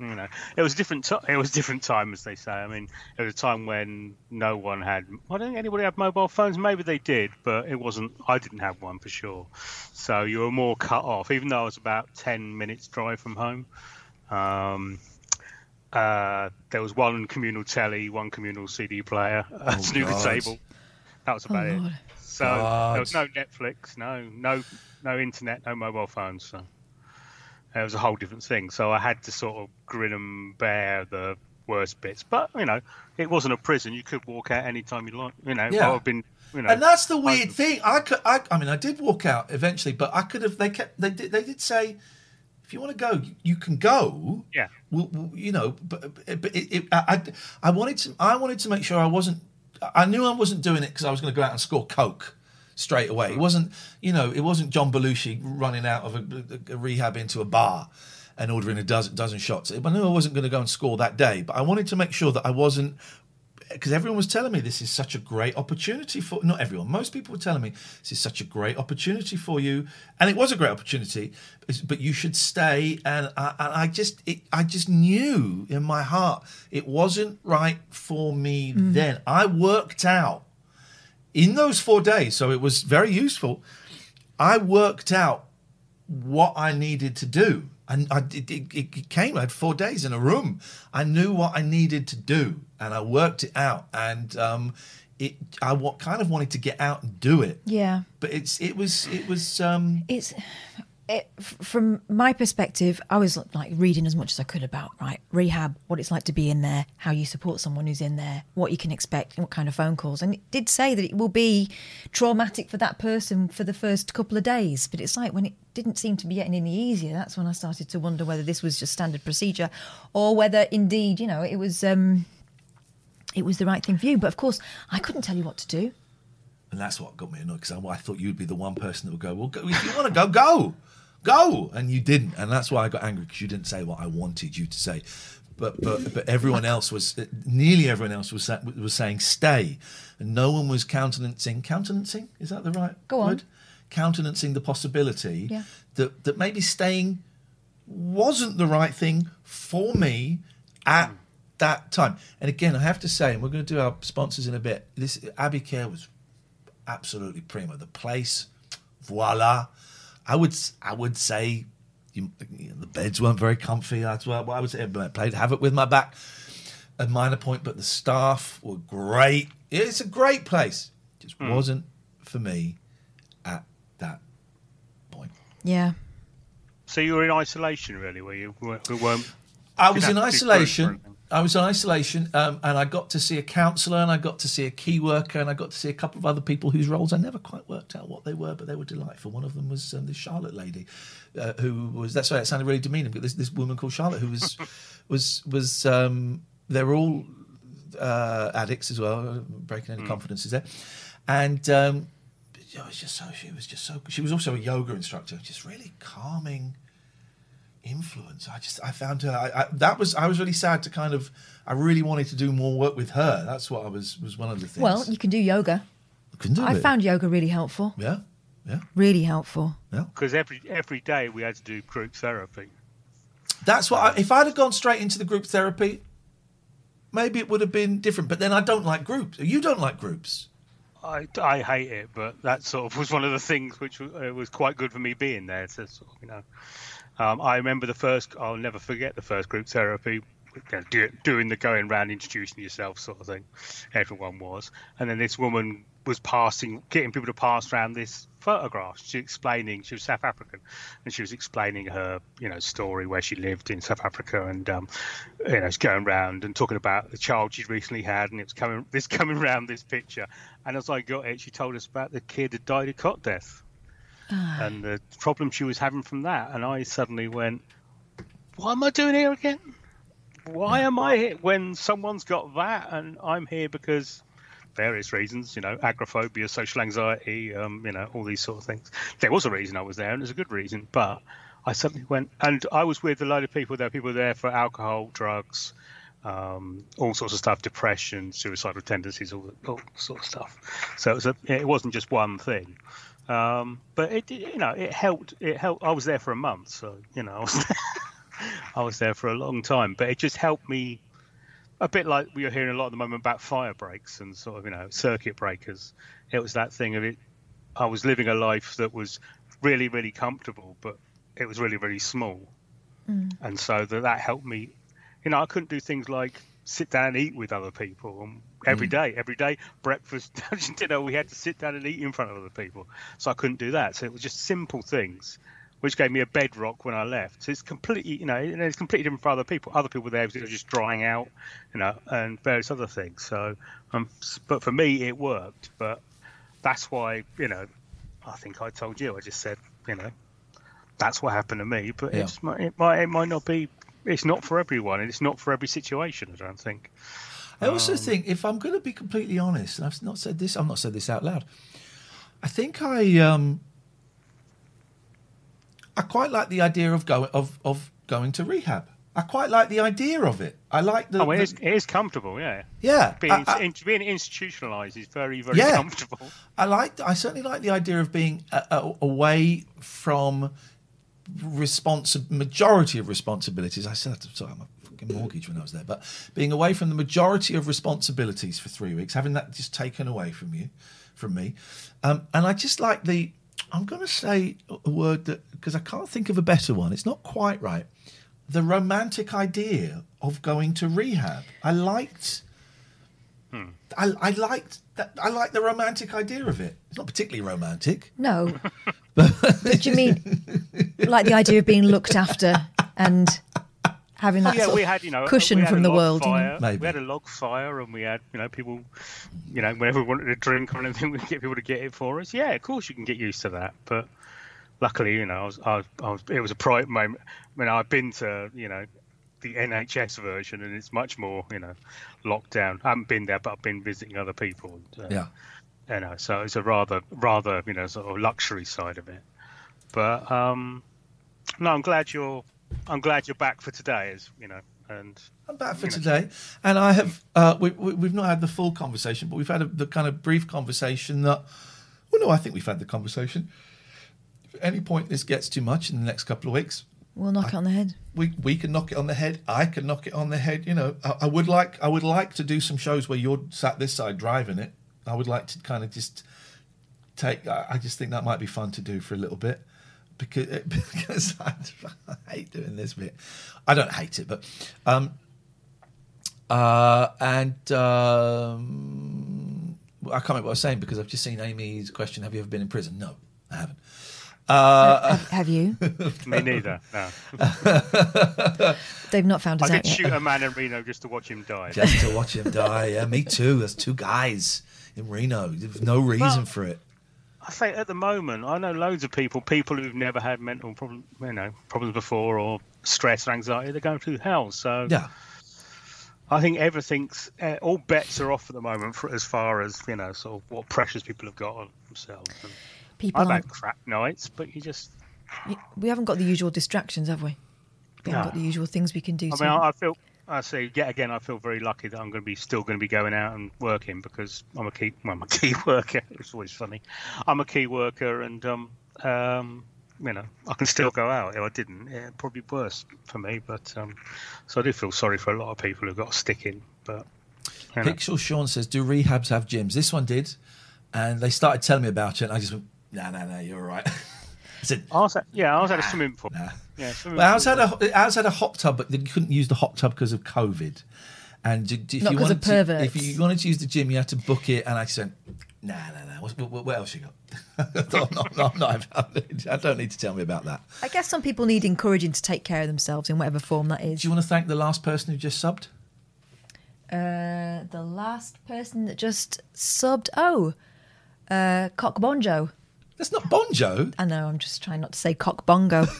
You know, it was a different. T- it was a different time, as they say. I mean, it was a time when no one had. I don't think anybody had mobile phones. Maybe they did, but it wasn't. I didn't have one for sure. So you were more cut off. Even though I was about ten minutes drive from home, um, uh, there was one communal telly, one communal CD player, a snooker table. That was about it. So God. there was no Netflix, no no no internet, no mobile phones. So it was a whole different thing. So I had to sort of grin and bear the worst bits. But you know, it wasn't a prison. You could walk out any time you like. You know, Yeah. I've been. You know, and that's the weird thing. I could, I, I mean, I did walk out eventually, but I could have. They kept. They did. They did say, if you want to go, you, you can go. Yeah. Well, you know, but but it, it, I, I I wanted to. I wanted to make sure I wasn't. I knew I wasn't doing it because I was going to go out and score coke straight away. It wasn't. You know, it wasn't John Belushi running out of a, a rehab into a bar and ordering a dozen dozen shots. I knew I wasn't going to go and score that day, but I wanted to make sure that I wasn't because everyone was telling me this is such a great opportunity for not everyone most people were telling me this is such a great opportunity for you and it was a great opportunity but you should stay and i, and I just it, i just knew in my heart it wasn't right for me mm. then i worked out in those four days so it was very useful i worked out what I needed to do. And I, it, it, it came, I had four days in a room. I knew what I needed to do and I worked it out. And um, it, I kind of wanted to get out and do it. Yeah. But it's, it was, it was, um, it's it, from my perspective i was like reading as much as i could about right rehab what it's like to be in there how you support someone who's in there what you can expect what kind of phone calls and it did say that it will be traumatic for that person for the first couple of days but it's like when it didn't seem to be getting any easier that's when i started to wonder whether this was just standard procedure or whether indeed you know it was um it was the right thing for you but of course i couldn't tell you what to do and that's what got me annoyed because I, I thought you'd be the one person that would go, well, go, if you want to go, go, go. And you didn't. And that's why I got angry because you didn't say what I wanted you to say. But, but, but everyone else was, uh, nearly everyone else was, was saying stay. And no one was countenancing, countenancing? Is that the right Go on. word? Countenancing the possibility Yeah. that, that maybe staying wasn't the right thing for me at that time. And again, I have to say, and we're going to do our sponsors in a bit. This Abbey Care was absolutely primo. The place, voila. I would I would say you, you know, the beds weren't very comfy. That's what I would say. I played havoc with my back. A minor point, but the staff were great. It's a great place. Just hmm. wasn't for me at that point. yeah so you were in isolation, really, were you? We weren't. I was in have group isolation. I was in isolation, um, and I got to see a counsellor, and I got to see a key worker, and I got to see a couple of other people whose roles I never quite worked out what they were, but they were delightful. One of them was um, this Charlotte lady, uh, who was that's why it sounded really demeaning. But this this woman called Charlotte, who was was was um, they were all uh, addicts as well, breaking any confidences there, and. Um, it was just so she was just so she was also a yoga instructor just really calming influence. I just I found her. I, I, that was I was really sad to kind of. I really wanted to do more work with her. That's what I was was one of the things. well you can do yoga couldn't do i it. found yoga really helpful yeah, yeah, really helpful yeah. because every every day we had to do group therapy. That's what. I, if I'd have gone straight into the group therapy, maybe it would have been different. But then I don't like groups. You don't like groups. I, I hate it, but that sort of was one of the things which was, uh, was quite good for me being there. To sort of, you know, um, I remember the first. I'll never forget the first group therapy. doing the going round, introducing yourself, sort of thing. Everyone was, and then this woman was passing, getting people to pass around this photograph. She explaining she was South African, and she was explaining her, you know, story where she lived in South Africa, and um, you know, she's going around and talking about the child she'd recently had, and it was coming this coming around this picture. And as I got it, she told us about the kid that died of cot death, and the problem she was having from that. And I suddenly went, "What am I doing here again? Why am I here when someone's got that and I'm here because?" various reasons, you know, agoraphobia, social anxiety, um, you know, all these sort of things. There was a reason I was there, and it was a good reason, but I suddenly went, and I was with a load of people there. were People there for alcohol, drugs, um, all sorts of stuff, depression, suicidal tendencies, all, all sort of stuff. So it was a, it wasn't just one thing. Um, but it, you know, it helped. It helped. I was there for a month, so you know, I was, I was there for a long time. But it just helped me a bit like we are hearing a lot at the moment about fire breaks and sort of you know circuit breakers. It was that thing of it. I was living a life that was really really comfortable, but it was really really small, and so that that helped me. You know, I couldn't do things like sit down and eat with other people and every day. Every day, breakfast, dinner, we had to sit down and eat in front of other people, so I couldn't do that. So it was just simple things which gave me a bedrock when I left. So it's completely, you know, it's completely different for other people. Other people there were just drying out, you know, and various other things. So, um, but for me, it worked. But that's why, you know, I think I told you. I just said, you know, that's what happened to me. But Yeah. it might, it might not be. It's not for everyone, and it's not for every situation. I don't think. I also Um, think, if I'm going to be completely honest, and I've not said this, I've not said this out loud. I think I, um, I quite like the idea of going of of going to rehab. I quite like the idea of it. I like the, Oh, it the- is, it is comfortable, yeah. yeah. Being, I- I- being institutionalized is very, very Yeah. comfortable. I like. I certainly like the idea of being a, a, away from majority of responsibilities. I still have to sort out my fucking mortgage when I was there, but being away from the majority of responsibilities for three weeks, having that just taken away from you, from me, um, and I just like the. I'm going to say a word that because I can't think of a better one. It's not quite right. The romantic idea of going to rehab. I liked. I, I liked that. I like the romantic idea of it. It's not particularly romantic. No. but you mean like the idea of being looked after and having that Oh, yeah, sort we of had, you know, cushion we had from the world? Fire. Maybe. We had a log fire, and we had, you know, people, you know, whenever we wanted a drink or anything, we'd get people to get it for us. Yeah, of course you can get used to that, but luckily, you know, I was, I was, I was it was a private moment. I mean, I've been to, you know, the NHS version, and it's much more, you know, locked down. I haven't been there, but I've been visiting other people. And, uh, Yeah. you know, so it's a rather, rather, you know, sort of luxury side of it. But um, no, I'm glad you're, I'm glad you're back for today, as you know, and I'm back for today, and I have. Uh, we, we, we've not had the full conversation, but we've had a, the kind of brief conversation that. Well, no, I think we've had the conversation. If at any point this gets too much in the next couple of weeks, We'll knock it on the head. we we can knock it on the head. I can knock it on the head. You know, I, I would like I would like to do some shows where you're sat this side driving it. I would like to kind of just take. I, I just think that might be fun to do for a little bit because because I, I hate doing this bit. I don't hate it, but um, uh, and um, I can't remember what I was saying because I've just seen Amy's question. Have you ever been in prison? No, I haven't. Uh, have, have you? me neither. No, They've not found I us did out yet. shoot a man in Reno just to watch him die. just to watch him die. Yeah, me too. There's two guys in Reno. There's no reason Well- for it. I say at the moment, I know loads of people, people who've never had mental problem, you know, problems before or stress or anxiety. They're going through hell. So Yeah, I think everything's uh, all bets are off at the moment for as far as you know, sort of what pressures people have got on themselves. And People I've aren't, had crap nights, but you just we haven't got the usual distractions, have we? We haven't No. got the usual things we can do. I to mean, I, I feel, I say, yet again, I feel very lucky that I'm going to be still going to be going out and working because I'm a key, well, I'm a key worker. It's always funny. I'm a key worker, and um, um, you know, I can still go out. If I didn't, yeah, it'd probably be worse for me. But um, so I do feel sorry for a lot of people who've got stick in. But you know, Pixel Sean says, "Do rehabs have gyms?" This one did, and they started telling me about it. and I just went, "No, no, no, you're all right." I said, I was at, yeah, I was at a swimming pool. Nah. Yeah, swimming "Well, ours pool. had a ours had a hot tub, but they couldn't use the hot tub because of COVID." And d- d- if Not you 'cause of wanted to, if you wanted to use the gym, you had to book it. And I just went, "Nah, nah, nah. What, what, what else you got?" I'm not, I'm I don't need to tell me about that. I guess some people need encouraging to take care of themselves in whatever form that is. Do you want to thank the last person who just subbed? Uh, the last person that just subbed. Oh, uh, Cock Bonjo. That's not Bonjo. I know. I'm just trying not to say Cock Bongo.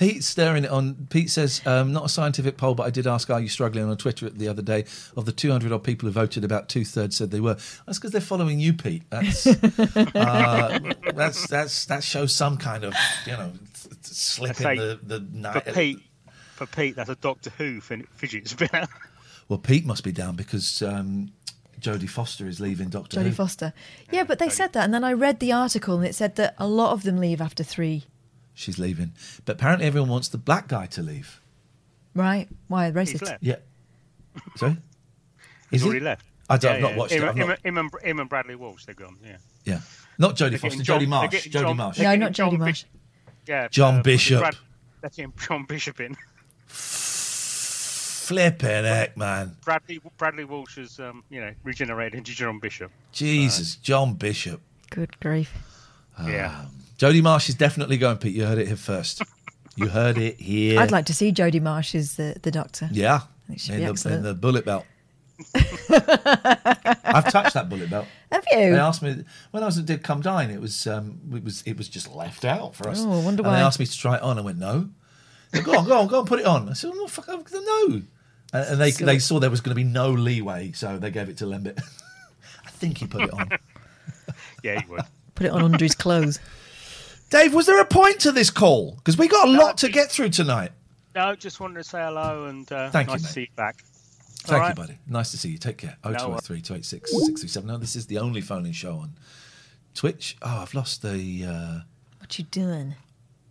Pete's staring it on. Pete says, um, not a scientific poll, but I did ask, are you struggling on Twitter the other day? Of the 200 odd people who voted, about two thirds said they were. That's because they're following you, Pete. That's, uh, that's, that's, that shows some kind of, you know, slip I in say, the, the for. Pete. For Pete, that's a Doctor Who fidget spinner. Well, Pete must be down because um, Jodie Foster is leaving Doctor Jodie Who. Foster. Yeah, but they said that, and then I read the article, and it said that a lot of them leave after three. She's leaving. But apparently everyone wants the black guy to leave. Right? Why He's racist? left. Yeah. Sorry? He's Is he? already left. I don't, Yeah, I've not yeah. watched him, it. I've him, not- him and, him and Bradley Walsh, they're gone. Yeah. yeah. Not Jodie They're Foster, getting Jodie John- they're Marsh. getting Jodie John- Marsh. they're No, getting not John Jodie Bish- Marsh. Yeah. John uh, Bishop. Brad, that's him, John Bishop in. Flipping heck, man. Bradley Bradley Walsh has um, you know regenerated into John Bishop. Jesus, John Bishop. Good grief. yeah. Jodie Marsh is definitely going, Pete. You heard it here first. You heard it here. I'd like to see Jodie Marsh as the, the doctor. Yeah. it should in be the, excellent. in the bullet belt. I've touched that bullet belt. Have you? They asked me when I was at Did Come Dine. It was um, it was it was just left out for us. Oh, I wonder and why. They asked me to try it on. I went no. Said, go on, go on, go on, put it on. I said, oh, fuck, I'm no. And, and they So- they saw there was going to be no leeway, so they gave it to Lembit. I think he put it on. Yeah, you would. Put it on under his clothes. Dave, was there a point to this call? Because we got a lot to get through tonight. No, just wanted to say hello and uh, Thank you, nice mate. to see you back. Thank All you, right. buddy. Nice to see you. Take care. Oh, No 0203 286 637. No, this is the only phone in show on Twitch. Oh, I've lost the. Uh, What you doing?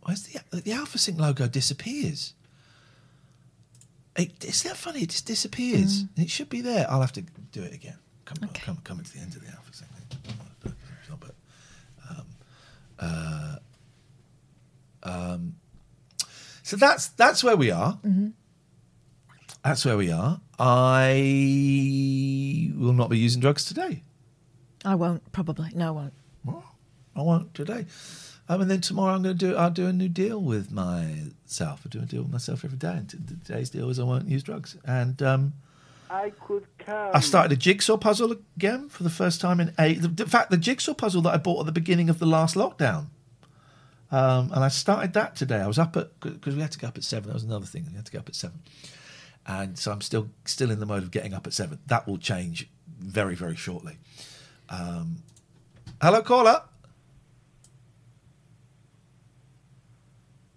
where's the the Alpha Sync logo disappears? It, is that funny? It just disappears. Mm. It should be there. I'll have to do it again. Come, come, coming to the end of the Alpha Sync. But, um, uh, um, so that's that's where we are. That's where we are. I will not be using drugs today. I won't, probably. No, I won't. I won't today. Um, and then tomorrow I'm going to do. I'll do a new deal with myself. I do a deal with myself every day. And today's deal is I won't use drugs. And um, I could come. I started a jigsaw puzzle again for the first time in eight. The, in fact, the jigsaw puzzle that I bought at the beginning of the last lockdown. Um, and I started that today. I was up at because we had to get up at seven. That was another thing. We had to get up at seven, and so I'm still still in the mode of getting up at seven. That will change very very shortly. Um, hello, caller.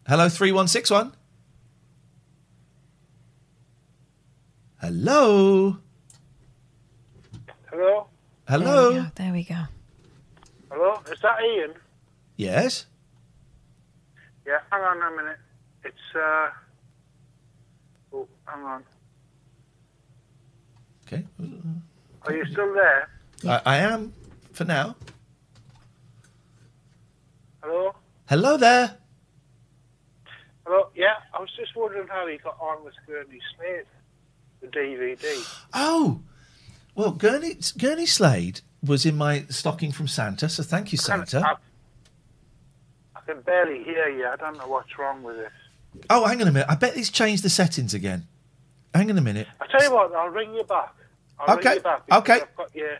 Hello, three one six one. Hello. Hello? Hello. There we go. There we go. Hello? Is that Ian? Yes. Yeah, hang on a minute. It's, uh... Oh, hang on. Okay. Are you still there? I, I am for now. Hello? Hello there. Hello? Yeah, I was just wondering how he got on with Gurney Slade, the DVD. Oh, well, Gurney Gurney Slade was in my stocking from Santa, so thank you, Santa. I, I can barely hear you. I don't know what's wrong with this. Oh, hang on a minute. I bet he's changed the settings again. Hang on a minute. I tell you what, I'll ring you back. I'll Okay, ring you back okay. I've got you.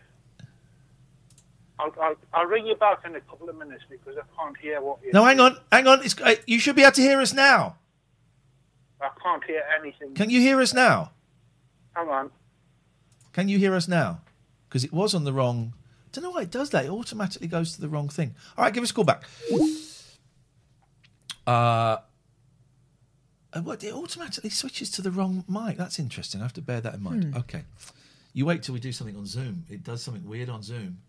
I'll, I'll, I'll ring you back in a couple of minutes because I can't hear what you. No, hang on, hang on. It's, uh, you should be able to hear us now. I can't hear anything. Can you hear us now? Hang on. Can you hear us now? Because it was on the wrong. don't know why it does that. It automatically goes to the wrong thing. All right, give us a call back. Uh, uh, what? It automatically switches to the wrong mic. That's interesting. I have to bear that in mind. Hmm. Okay. You wait till we do something on Zoom. It does something weird on Zoom.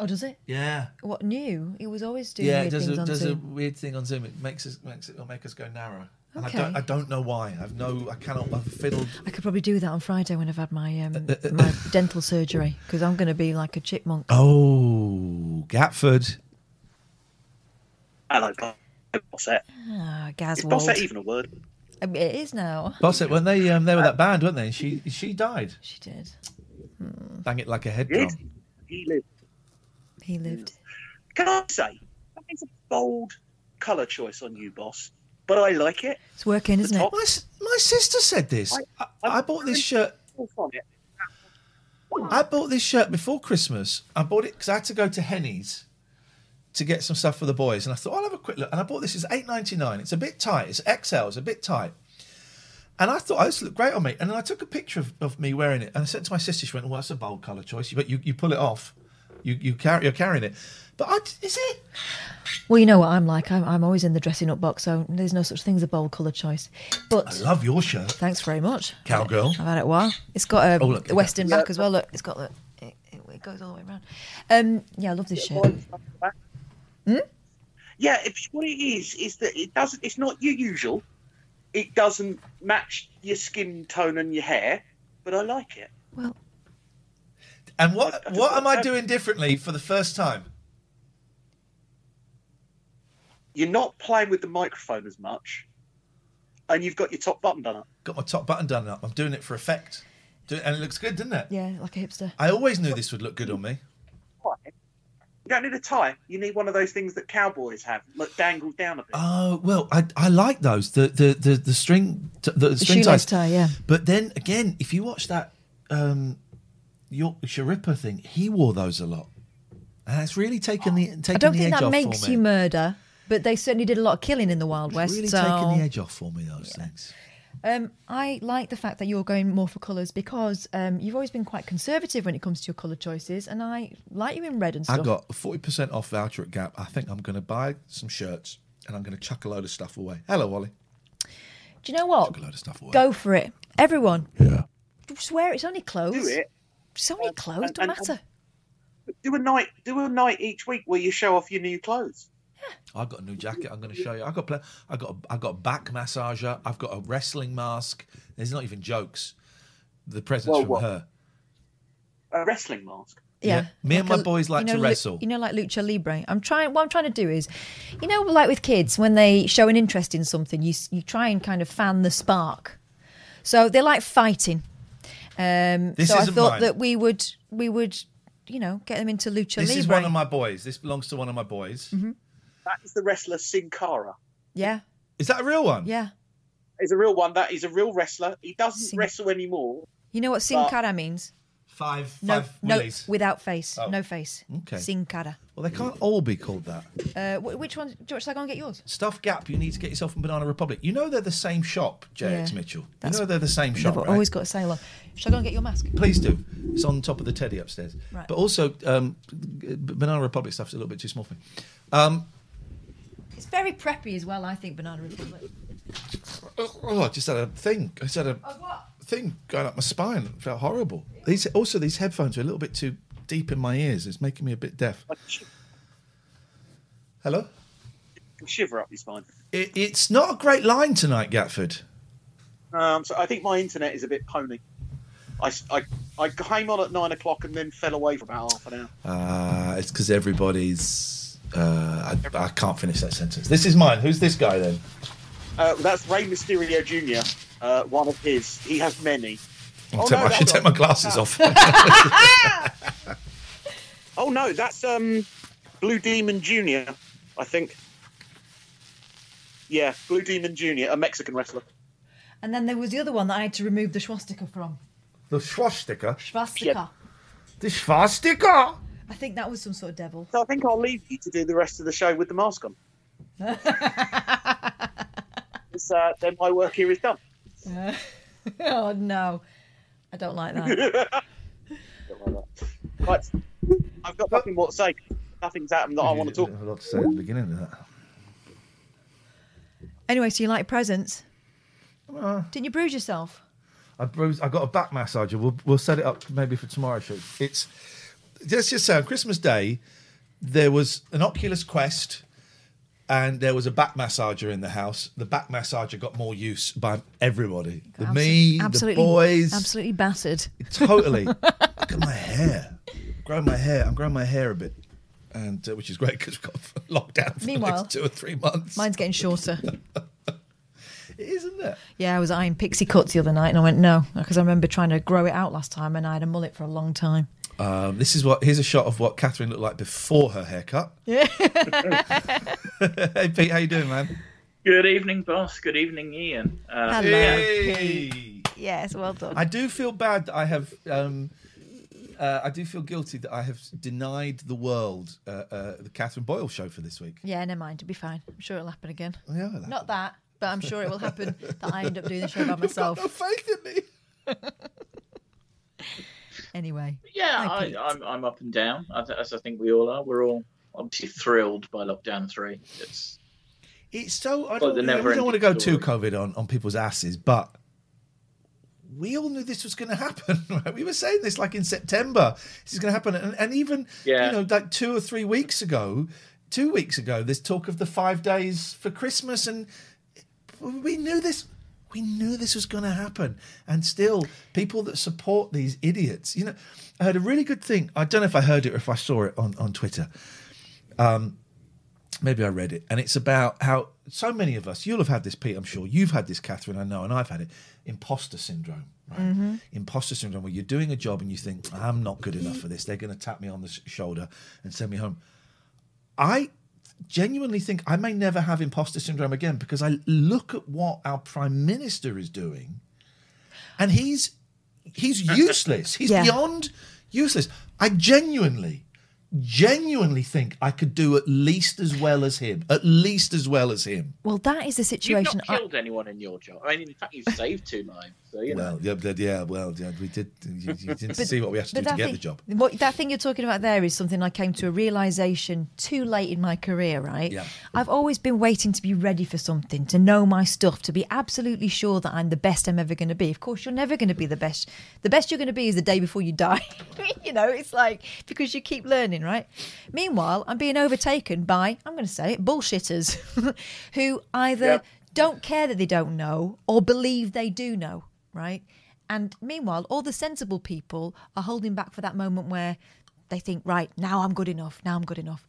Oh, does it? Yeah. What new? It was always doing yeah, weird it does, things a, on does a Zoom. weird thing on Zoom. It makes us makes it will make us go narrow. And Okay. I don't I don't know why. I've no I cannot I've fiddled I could probably do that on Friday when I've had my um, Uh, my dental surgery because I'm going to be like a chipmunk. Oh Gatford. Hello, Bossette. Ah, Is Gazwold. Bossette even a word? I mean, it is now. Boss it when they um they were that band, weren't they? She she died. She did. Bang it like a head drum. He lived. He lived. Can I say, that is a bold colour choice on you, boss. But I like it. It's working, isn't it? My, my sister said this. I, I bought this shirt. I bought this shirt before Christmas. I bought it because I had to go to Henny's to get some stuff for the boys, and I thought I'll have a quick look. And I bought this. It's eight ninety nine. It's a bit tight. It's XL. It's a bit tight. And I thought oh, this looked great on me. And then I took a picture of, of me wearing it, and I said to my sister, she went, "Well, that's a bold colour choice, but you, you pull it off, you you carry you're carrying it." But I, is it? Well, you know what I'm like. I'm, I'm always in the dressing up box, so there's no such thing as a bold colour choice. But I love your shirt. thanks very much. Cowgirl. I've had it a while. It's got a Oh, look, the western back as well. Look, it's got the. It, it, it goes all the way around. Um, yeah, I love this shirt. Hmm? Yeah, it's what it is. Is that it doesn't? It's not your usual. It doesn't match your skin tone and your hair, but I like it. Well, And what what am I doing differently for the first time? You're not playing with the microphone as much, and you've got your top button done up. Got my top button done up. I'm doing it for effect, and it looks good, doesn't it? yeah, like a hipster. I always knew this would look good on me. You don't need a tie. You need one of those things that cowboys have, like dangled down a bit. Oh well, I, I like those the the the, the string t- the, string shoelace ties. tie, yeah. But then again, if you watch that um, Yorkshire Ripper thing, he wore those a lot, and it's really taken the taken I don't the think that makes you murder, but they certainly did a lot of killing in the Wild West. really so taken the edge off for me. Those things. Um, I like the fact that you're going more for colours because um, you've always been quite conservative when it comes to your colour choices, and I like you in red and stuff. I stuff. got a forty percent off voucher at Gap. I think I'm going to buy some shirts and I'm going to chuck a load of stuff away. Hello, Wally. Do you know what? Chuck a load of stuff away. Go for it, everyone. Yeah. Just Swear it's only clothes. Do it. It's many um, clothes. Don't and- matter. Um, do a night. Do a night each week where you show off your new clothes. I've got a new jacket. I'm going to show you. I got pla- I got a, I got a back massager. I've got a wrestling mask. There's not even jokes. The presents Well, from what? her. A wrestling mask. Yeah. Me and my a- boys like you know, to wrestle. You know, like lucha libre. I'm trying. What I'm trying to do is, you know, like with kids, when they show an interest in something, you you try and kind of fan the spark. So they like fighting. Um, This so I isn't thought mine. that we would we would you know get them into lucha This libre. is one of my boys. This belongs to one of my boys. Mm-hmm. That is the wrestler Sin Cara. yeah, Is that a real one? yeah. He's a real one. That he's a real wrestler. He doesn't Sin- wrestle anymore. You know what sin But- cara means? Five, No, five no, willies. without face, Oh. no face. Okay. Sin cara. Well, they can't all be called that. Uh, wh- which one? George, shall I go and get yours? Stuff Gap, you need to get yourself from Banana Republic. You know they're the same shop, JX Yeah. Mitchell. You That's- know they're the same shop, They've right? always got a sailor. Shall I go and get your mask? Please do. It's on top of the teddy upstairs. Right. But also, um, b- Banana Republic stuff's a little bit too small for me. Um, It's very preppy as well. I think Banana Republic. oh, I just had a thing. I just had a thing going up my spine. It felt horrible. These also these headphones are a little bit too deep in my ears. It's making me a bit deaf. Hello. shiver up your spine. It, it's not a great line tonight, Gatford. Um, so I think my internet is a bit pony. I, I, I came on at nine o'clock and then fell away for about half an hour. Uh, it's because everybody's. Uh, I, I can't finish that sentence. This is mine. Who's this guy then? Uh, that's Rey Mysterio Jr. Uh, one of his. He has many. I'll Oh, take no, my- I should take my glasses off. Oh no, that's um, Blue Demon Jr. I think. Yeah, Blue Demon Jr. A Mexican wrestler. And then there was the other one that I had to remove the swastika from. the swastika. Swastika. The swastika. I think that was some sort of devil. So I think I'll leave you to do the rest of the show with the mask on. Uh, then my work here is done. oh no, I don't like that. Right, I've got nothing more to say. Nothing's happened that I want to talk. A lot to say at the beginning of that. anyway, so you like presents? Didn't you bruise yourself? I bruised. I got a back massager. We'll we'll set it up maybe for tomorrow show. It's let's just say on Christmas Day there was an Oculus Quest and there was a back massager in the house. The back massager got more use by everybody. The Absol- me, absolutely, the boys, absolutely battered. totally. Look at my hair. I'm growing my hair. I'm growing my hair a bit, and uh, which is great because we've got lockdown for the Meanwhile, next two or three months. Mine's getting shorter. Isn't it? Yeah, I was eyeing pixie cuts the other night, and I went no because I remember trying to grow it out last time, and I had a mullet for a long time. Um, this is what. Here's a shot of what Catherine looked like before her haircut. Yeah. hey Pete, how you doing, man? Good evening, boss. Good evening, Ian. Uh, Hello. yeah. Hey. yes, well done. I do feel bad that I have. Um, uh, I do feel guilty that I have denied the world uh, uh, the Catherine Boyle show for this week. Yeah, never mind. It'll be fine. I'm sure it'll happen again. Yeah, it'll Not that, but I'm sure it will happen that I end up doing the show by You've got myself. no faith in me. Anyway. Yeah, Hi, I, I'm I'm up and down, as, as I think we all are. We're all obviously thrilled by lockdown three. It's It's so. I don't, the we don't want to go too. COVID on, on people's asses, but we all knew this was going to happen. Right? We were saying this like in September. This is going to happen, and, and even Yeah. you know, like two or three weeks ago, two weeks ago, there's talk of the five days for Christmas, and we knew this. We knew this was going to happen, and still, people that support these idiots. You know, I heard a really good thing. I don't know if I heard it or if I saw it on on Twitter. Um, maybe I read it, and it's about how so many of us. You'll have had this, Pete. I'm sure you've had this, Catherine. I know, and I've had it. Imposter syndrome, right? Imposter syndrome, where you're doing a job and you think, "I'm not good enough for this." They're going to tap me on the sh- shoulder and send me home. I genuinely think I may never have imposter syndrome again because I look at what our prime minister is doing, and he's he's useless. He's Yeah. beyond useless. I genuinely, genuinely think I could do at least as well as him. At least as well as him. Well, that is the You've situation. not I- killed anyone in your job. I mean, in fact, you've saved two lives. So, you know. Well, yeah, yeah, well, yeah, we did. You, you didn't But- see what we had to do to get thing, the job. What, that thing you're talking about there is something I came to a realization too late in my career, right? Yeah. I've always been waiting to be ready for something, to know my stuff, to be absolutely sure that I'm the best I'm ever going to be. Of course, you're never going to be the best. The best you're going to be is the day before you die. you know, it's like because you keep learning, right? Meanwhile, I'm being overtaken by, I'm going to say it, bullshitters who either Yeah. don't care that they don't know or believe they do know, right? And meanwhile, all the sensible people are holding back for that moment where they think, right, now I'm good enough. Now I'm good enough.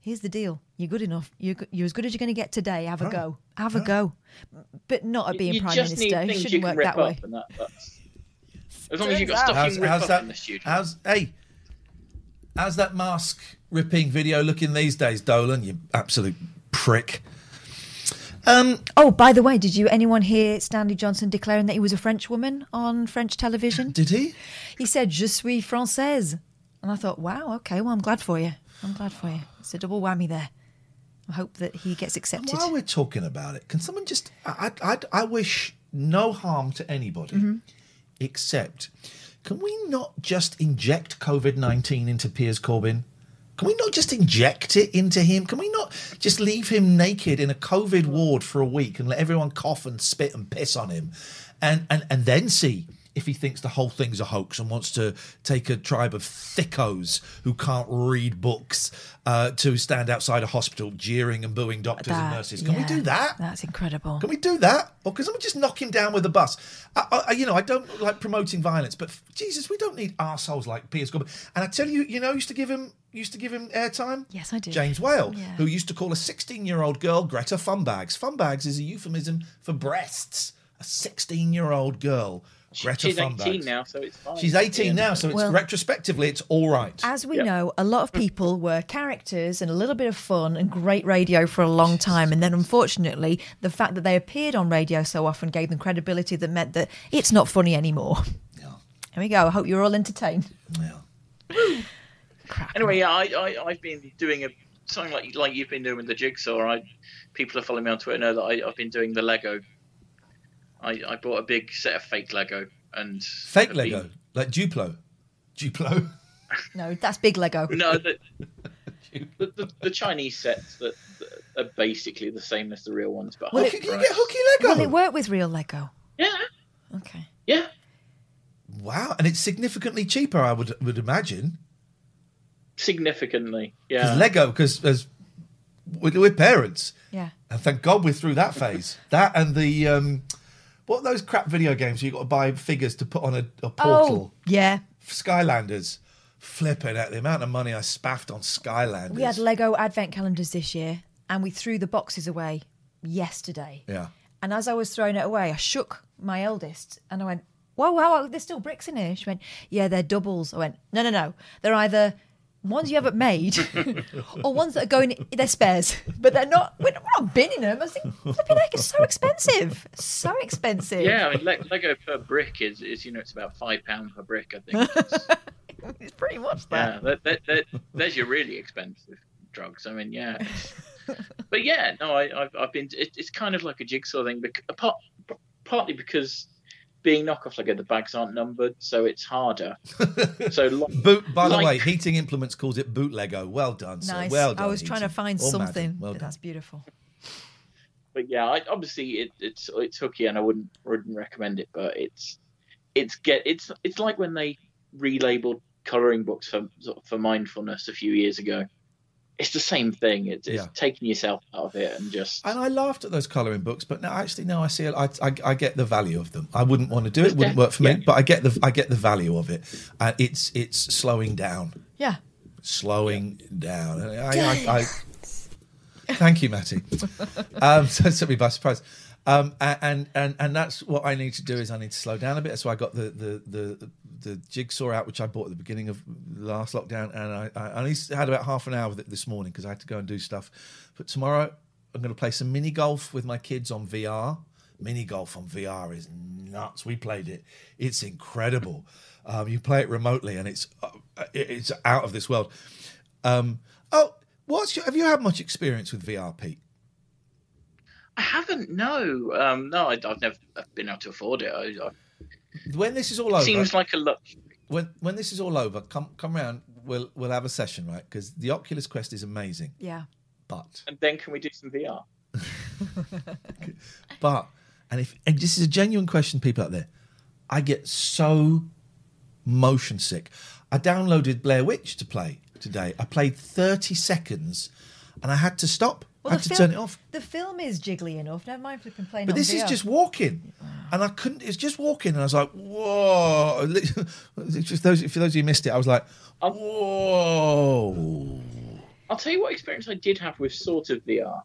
Here's the deal: you're good enough. You're, you're as good as you're going to get today. Have a go. Have a go, but not at being you prime just minister. need It things you shouldn't can work that way. that, as long as you've got stuff out- you can rip how's up that? in the studio. How's hey? How's that mask ripping video looking these days, Dolan? You absolute prick. Um, Oh, by the way, did you anyone hear Stanley Johnson declaring that he was a French woman on French television? did he? He said, "Je suis française," and I thought, "Wow, okay, well, I'm glad for you. I'm glad for you. It's a double whammy there. I hope that he gets accepted." While we're talking about it, can someone just? I, I, I, I wish no harm to anybody, Mm-hmm. except can we not just inject COVID nineteen into Piers Corbyn? Can we not just inject it into him? Can we not just leave him naked in a COVID ward for a week and let everyone cough and spit and piss on him, and and and then see if he thinks the whole thing's a hoax and wants to take a tribe of thickos who can't read books uh, to stand outside a hospital jeering and booing doctors and nurses? Can we do that? That's incredible. Can we do that? Or can someone just knock him down with a bus? I, I, you know, I don't like promoting violence, but Jesus, we don't need assholes like Piers Corbyn. And I tell you, you know, used to give him used to give him airtime. Yes, I do. James Whale, Yeah. who used to call a 16-year-old girl Greta Funbags. Funbags is a euphemism for breasts. A 16-year-old girl, Greta She's Funbags. 18 now, so it's fine. She's 18 Yeah. now, so it's Well- retrospectively it's all right. As we know, a lot of people were characters and a little bit of fun and great radio for a long time. And then, unfortunately, the fact that they appeared on radio so often gave them credibility that meant that it's not funny anymore. Yeah. There we go. I hope you're all entertained. Yeah. Crap. Anyway, yeah, I, I I've been doing a something like like you've been doing with the jigsaw. I people who follow me on Twitter know that I, I've been doing the Lego. I, I bought a big set of fake Lego and Fake Lego, been- like Duplo. Duplo. No, that's big Lego. no, the, the, the, the Chinese sets that, that are basically the same as the real ones, but Well, half Can you get hooky Lego? Will it work with real Lego? Yeah, Okay. yeah. Wow, and it's significantly cheaper, I would would imagine. Significantly, Because yeah. Lego, because as we're, we're parents, Yeah. and thank God we're through that phase. that and the um, what are those crap video games you got to buy figures to put on a, a oh, portal? Oh, yeah. Skylanders, flipping at the amount of money I spaffed on Skylanders. We had Lego advent calendars this year and we threw the boxes away yesterday. yeah, And as I was throwing it away, I shook my eldest and I went, Whoa, wow, there's still bricks in here. She went, Yeah, they're doubles. I went, No, no, no. They're either ones you haven't made or ones that are going, they're spares. But they're not, we're not, we're not binning them. I think thinking, flipping heck, it's so expensive. So expensive. Yeah, I mean, Lego per brick is, is you know it's about five pound per brick. I think. It's- It's pretty much yeah, that. that, that, that, there's your really expensive drugs. I mean, yeah. but yeah, no, I, I've, I've been. It, it's kind of like a jigsaw thing, bec- apart, partly because being knockoff Lego, the bags aren't numbered, so it's harder. so lo- boot. By the like- way, Heating Implements calls it boot Lego. Well done, sir. Well done. I was trying to find Or something, Well that's beautiful. but yeah, I, obviously it, it's it's hooky, and I wouldn't wouldn't recommend it. But it's it's get it's it's like when they relabeled coloring books for for mindfulness a few years ago. It's the same thing. It's, it's Yeah. taking yourself out of it and just And I laughed at those colouring books, but now actually now I see it. I, I, I get the value of them. I wouldn't want to do it; it wouldn't work for me. Yeah. But I get the I get the value of it. Uh, it's it's slowing down, Yeah. slowing down. And I, I, I, thank you, Matty. Um, so it took me by surprise. Um, and and and that's what I need to do is I need to slow down a bit. So I got the the the, the jigsaw out, which I bought at the beginning of last lockdown, and I, I only had about half an hour with it this morning because I had to go and do stuff. But tomorrow I'm going to play some mini golf with my kids on VR. Mini golf on VR is nuts. We played it; it's incredible. Um, you play it remotely, and it's uh, it's out of this world. Um, oh, what's your, have you had much experience with VR, Pete? I haven't. No, um, no, I, I've never been able to afford it. I, I, When this is all over, seems like a lot. when when this is all over, come come round. We'll we'll have a session, right? Because the Oculus Quest is amazing, Yeah. but And then can we do some VR? but and if and this is a genuine question, people out there, I get so motion sick. I downloaded Blair Witch to play today. I played thirty seconds, and I had to stop. I had to the turn it off. The film is jiggly enough. Never mind flipping playing. But on this is just walking, and I couldn't. It's just walking, and I was like, "Whoa!" Just those for those of you who missed it, I was like, "Whoa!" I'll tell you what experience I did have with sort of VR.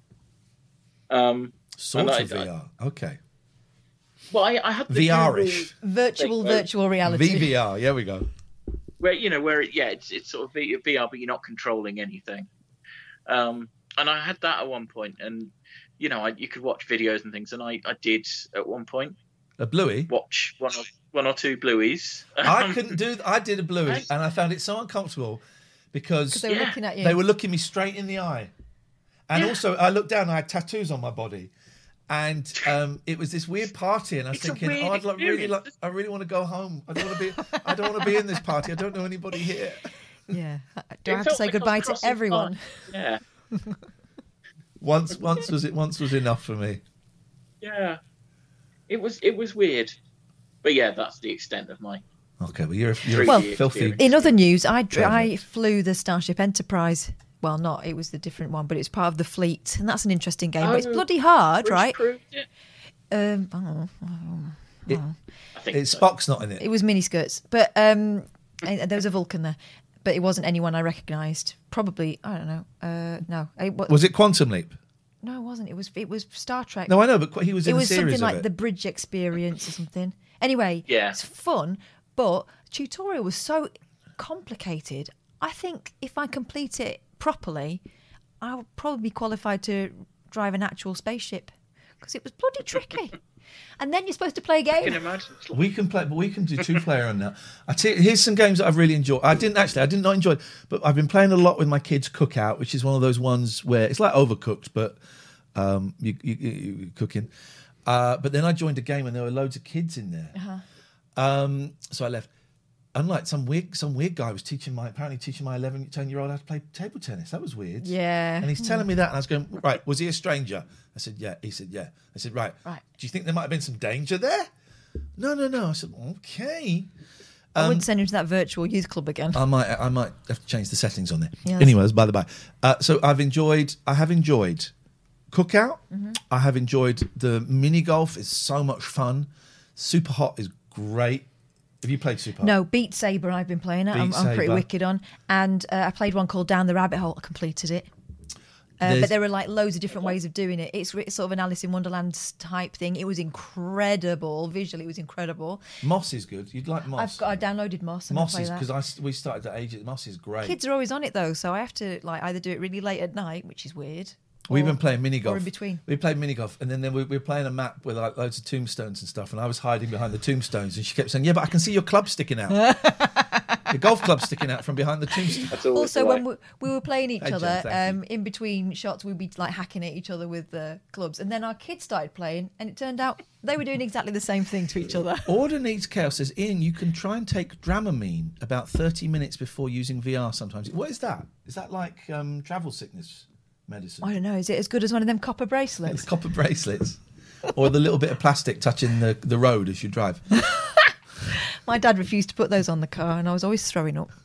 Um, Sort and I- of VR. Okay. well, I, I had the VR-ish. virtual Wait, wait. virtual reality. VVR. Yeah, we go. where you know where it, yeah it's it's sort of VR but you're not controlling anything um and I had that at one point and you know I, you could watch videos and things and I I did at one point A bluey. watch one or one or two blueies I Um, couldn't do. I did a bluey, I- and I found it so uncomfortable because they were Yeah. looking at you. they were looking me straight in the eye, and Yeah. also I looked down. I had tattoos on my body, and um, it was this weird party, and I was It's thinking, oh, I'd like, really like. I really want to go home. I don't want to be. I don't want to be in this party. I don't know anybody here. Yeah. Do it I have to felt say like goodbye to everyone? yeah Once, once was it. Once was enough for me. yeah it was it was weird but yeah that's the extent of my Okay, well you're you're Well, filthy. In other news, I, dr- I flew the Starship Enterprise. Well, not it was the different one, but it's part of the fleet, and that's an interesting game. but it's Oh, bloody hard, Bruce right? proved it. Um, oh, It- I think it's so. Spock's not in it. it was miniskirts, but um, there was a Vulcan there, but it wasn't anyone I recognised. Probably, I don't know. Uh, no, it, wa- Was it Quantum Leap? no, it wasn't. It was it was Star Trek. No, I know, but he was in it a was series something of like it. the Bridge Experience or something. Anyway, Yeah. it's fun, but tutorial was so complicated. I think if I complete it properly, I would probably be qualified to drive an actual spaceship because it was bloody tricky. and then you're supposed to play a game. imagine it's like- We can play, but we can do two player on that. I tell you, here's some games that I've really enjoyed. I didn't actually, I did not enjoy, but I've been playing a lot with my kids' Cookout, which is one of those ones where it's like Overcooked, but um, you, you, you, you cooking. Uh, but then I joined a game and there were loads of kids in there. Um, so I left. Unlike some weird, some weird guy was teaching my apparently teaching my 11, 10 year old how to play table tennis. That was weird. Yeah. And he's telling me that, and I was going, right, was he a stranger? I said, yeah. He said, yeah. I said, right. Right. Do you think there might have been some danger there? No, no, no. I said, okay. I Um, wouldn't send him to that virtual youth club again. I might, I might have to change the settings on there. Yes. Anyways, by the by, uh, so I've enjoyed, I have enjoyed cookout. Mm-hmm. I have enjoyed the mini golf. It's so much fun. Super hot is great. Have you played Super No, Beat Saber I've been playing it. I'm, I'm pretty wicked on. And uh, I played one called Down the Rabbit Hole. I completed it. Uh, but there are like loads of different ways of doing it. It's re- sort of an Alice in Wonderland type thing. It was incredible. Visually, it was incredible. Moss is good. You'd like Moss. I've got I downloaded Moss Moss is because we started at age. Moss is great. Kids are always on it though, so I have to like either do it really late at night, which is weird. We've or- been playing mini golf. Or in between. We played mini golf, and then, then we, we were playing a map with like loads of tombstones and stuff. And I was hiding behind the tombstones, and she kept saying, "Yeah, but I can see your club sticking out. the golf club sticking out from behind the tombstone." That's Also, when we, we were playing each Hey, other, thank um, in between shots, we'd be like hacking at each other with the clubs, and then our kids started playing, and it turned out they were doing exactly the same thing to each other. Order Needs Chaos says, Ian, you can try and take Dramamine about 30 minutes before using VR sometimes. What is that? Is that like um, travel sickness medicine? I don't know. Is it as good as one of them copper bracelets? Copper bracelets? or the little bit of plastic touching the, the road as you drive? My dad refused to put those on the car, and I was always throwing up.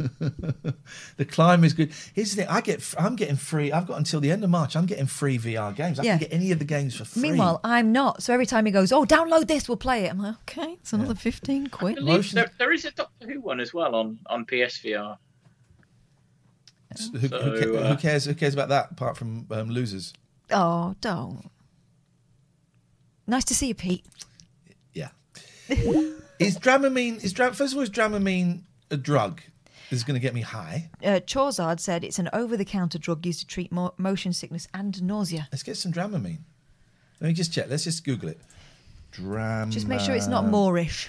The climb is good. Here's the thing: I get, I'm getting free. I've got until the end of March. I'm getting free VR games. I Yeah. can get any of the games for free. Meanwhile, I'm not. So every time he goes, "Oh, download this, we'll play it," I'm like, "Okay, it's another fifteen quid." there, there is a Doctor Who one as well on on PSVR. Who, who, So, ca- uh, who cares? Who cares about that? Apart from um, losers. Oh, don't. Nice to see you, Pete. Yeah. is Dramamine? Is Dram? First of all, is Dramamine a drug? This is going to get me high. Uh, Chorzard said it's an over-the-counter drug used to treat mo- motion sickness and nausea. Let's get some Dramamine. Let me just check. Let's just Google it. Dram. Just make sure it's not moreish.